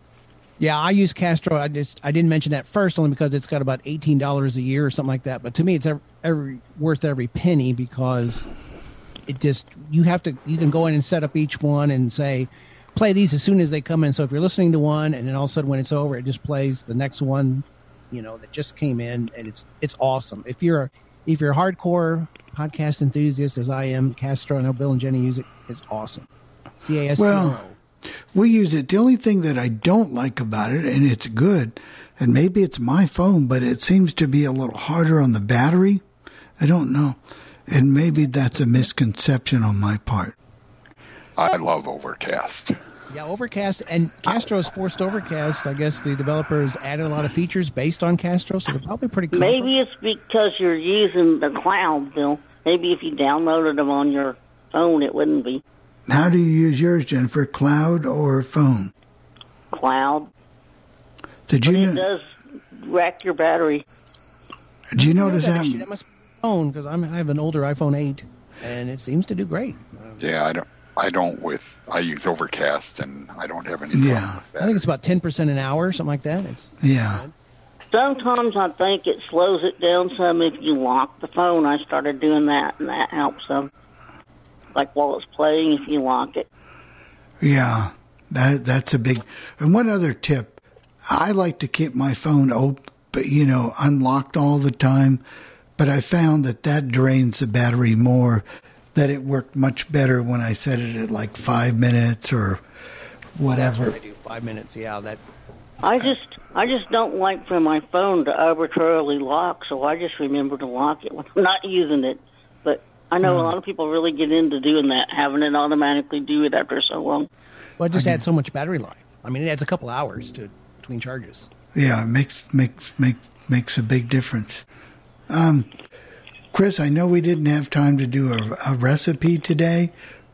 Yeah, I use Castro. I just I didn't mention that first only because it's got about eighteen dollars a year or something like that. But to me, it's every, every worth every penny because it just you have to you can go in and set up each one and say play these as soon as they come in. So if you're listening to one and then all of a sudden when it's over, it just plays the next one, you know, that just came in, and it's it's awesome. If you're a, if you're a hardcore podcast enthusiast as I am, Castro, I know Bill and Jenny use it. It's awesome. C A S T R O. well, we use it. The only thing that I don't like about it, and it's good, and maybe it's my phone, but it seems to be a little harder on the battery. I don't know. And maybe that's a misconception on my part. I love Overcast. Yeah, Overcast and Castro's forced Overcast. I guess the developers added a lot of features based on Castro, so they're probably pretty cool. Maybe it's because you're using the cloud, Bill. Maybe if you downloaded them on your phone, it wouldn't be How do you use yours, Jennifer? Cloud or phone? cloud. Did But you it know, does rack your battery. Do you notice that that? issue. That must be phone because I'm have an older iPhone 8, and it seems to do great. Yeah, I don't. I don't with. I use Overcast, and I don't have any. Yeah. with I think it's about 10% an hour, or something like that. It's Yeah. Sometimes I think it slows it down some if you lock the phone. I started doing that, and that helps some. Like while it's playing, if you lock it. Yeah, that that's a big. And one other tip, I like to keep my phone open, but you know, unlocked all the time. But I found that that drains the battery more. That it worked much better when I set it at like five minutes or whatever. I do five minutes. Yeah, that I just, I just don't like for my phone to arbitrarily lock, so I just remember to lock it when I'm not using it. But I know a lot of people really get into doing that, having it automatically do it after so long. well, it just adds so much battery life. I mean, it adds a couple hours to between charges. Yeah, it makes makes makes makes a big difference. Um, Chris, I know we didn't have time to do a, a recipe today,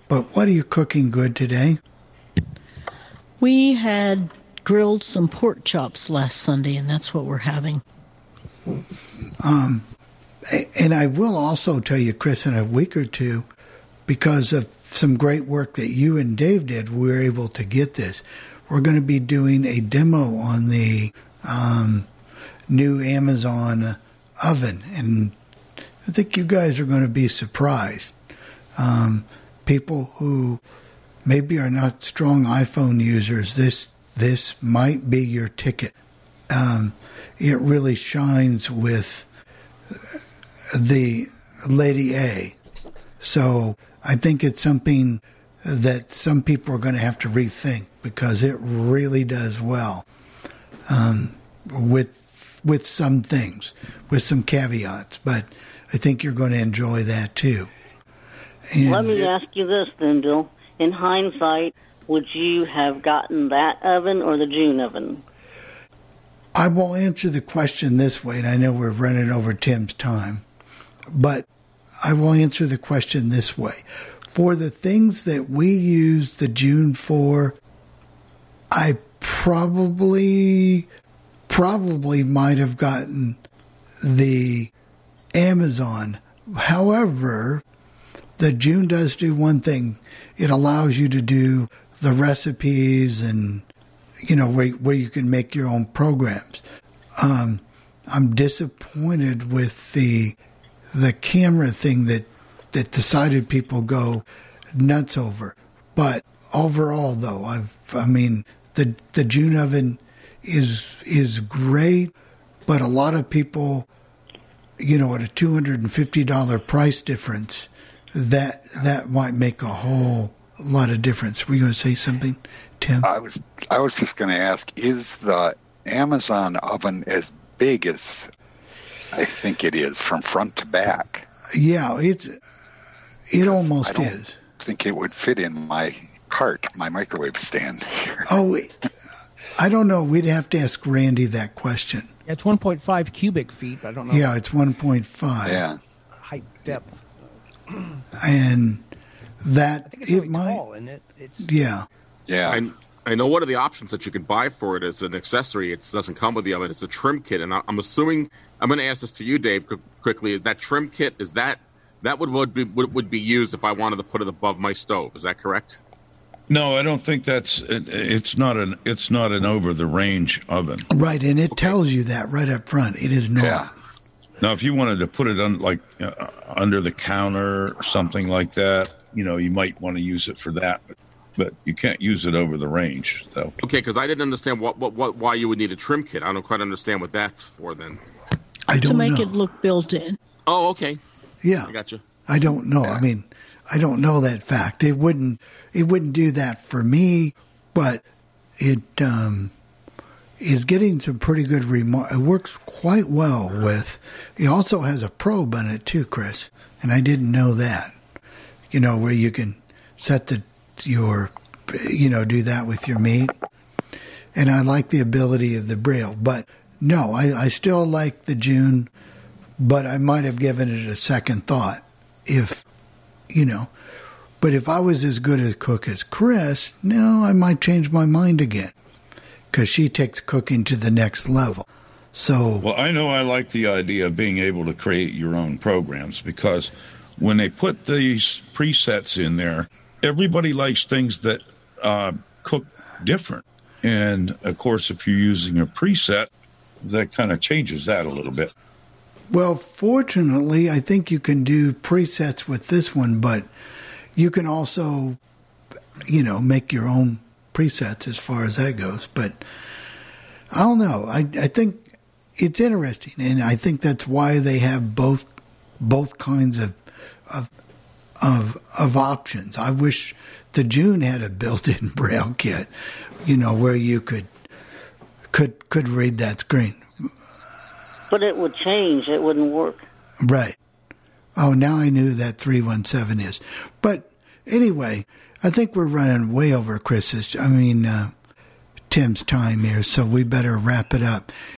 but what are you cooking good today? We had grilled some pork chops last Sunday, and that's what we're having. Um, a- and I will also tell you, Chris, in a week or two, because of some great work that you and Dave did, we were able to get this. We're going to be doing a demo on the um, new Amazon oven, and I think you guys are going to be surprised. Um, people who maybe are not strong iPhone users, this this might be your ticket. Um, it really shines with the Lady A. So I think it's something that some people are going to have to rethink because it really does well um, with with some things, with some caveats. But I think you're going to enjoy that too. And Let me it- ask you this then, Bill. In hindsight, would you have gotten that oven or the June oven? I will answer the question this way, and I know we're running over Tim's time, but I will answer the question this way. For the things that we use the June for, I probably probably might have gotten the Amazon. However, the June does do one thing. It allows you to do the recipes and you know where where you can make your own programs. Um, I'm disappointed with the the camera thing that that decided people go nuts over. But overall, though, I've I mean the the June oven is is great, but a lot of people, you know, at a two hundred and fifty dollar price difference, that that might make a whole lot of difference. Were you going to say something, Tim? I was I was just going to ask: Is the Amazon oven as big as I think it is from front to back? Yeah, it's it almost don't- is. I think it would fit in my cart, my microwave stand. Here. Oh, I don't know. We'd have to ask Randy that question. Yeah, it's 1.5 cubic feet. but I don't know. Yeah, it's 1.5. Yeah. Height, depth. And that It's it really might tall, isn't it? It's, yeah. Yeah. I, I know one of the options that you can buy for it is an accessory. It doesn't come with the oven. It's a trim kit, and I'm assuming I'm going to ask this to you, Dave, qu- quickly. That trim kit is that that would would be would, would be used if I wanted to put it above my stove. Is that correct? No, I don't think that's. It, it's not an. It's not an over the range oven. Right, and it tells you that right up front. It is not. Now, if you wanted to put it on like uh, under the counter or something like that, you know, you might want to use it for that. But, but you can't use it over the range. So Okay, because I didn't understand what, what, what why you would need a trim kit. I don't quite understand what that's for. Then. I to don't make know. it look built in. Oh, okay. Yeah. I got you. I don't know. I mean, I don't know that fact. It wouldn't it wouldn't do that for me, but it um is getting some pretty good remar It works quite well with. It also has a probe on it too, Chris, and I didn't know that. You know where you can set the your you know do that with your meat, and I like the ability of the braille. But no, I, I still like the June, but I might have given it a second thought if you know. But if I was as good a cook as Chris, no, I might change my mind again because she takes cooking to the next level. So Well, I know I like the idea of being able to create your own programs because when they put these presets in there, everybody likes things that uh, cook different. And of course, if you're using a preset, that kind of changes that a little bit. Well, fortunately, I think you can do presets with this one, but you can also, you know, make your own presets as far as that goes. But I don't know. I I think it's interesting, and I think that's why they have both both kinds of of of of options. I wish the June had a built-in braille kit, you know, where you could could could read that screen. But it would change. It wouldn't work. Right. Oh, now I knew that 317 is. But anyway, I think we're running way over Chris's, I mean, uh, Tim's time here, so we better wrap it up.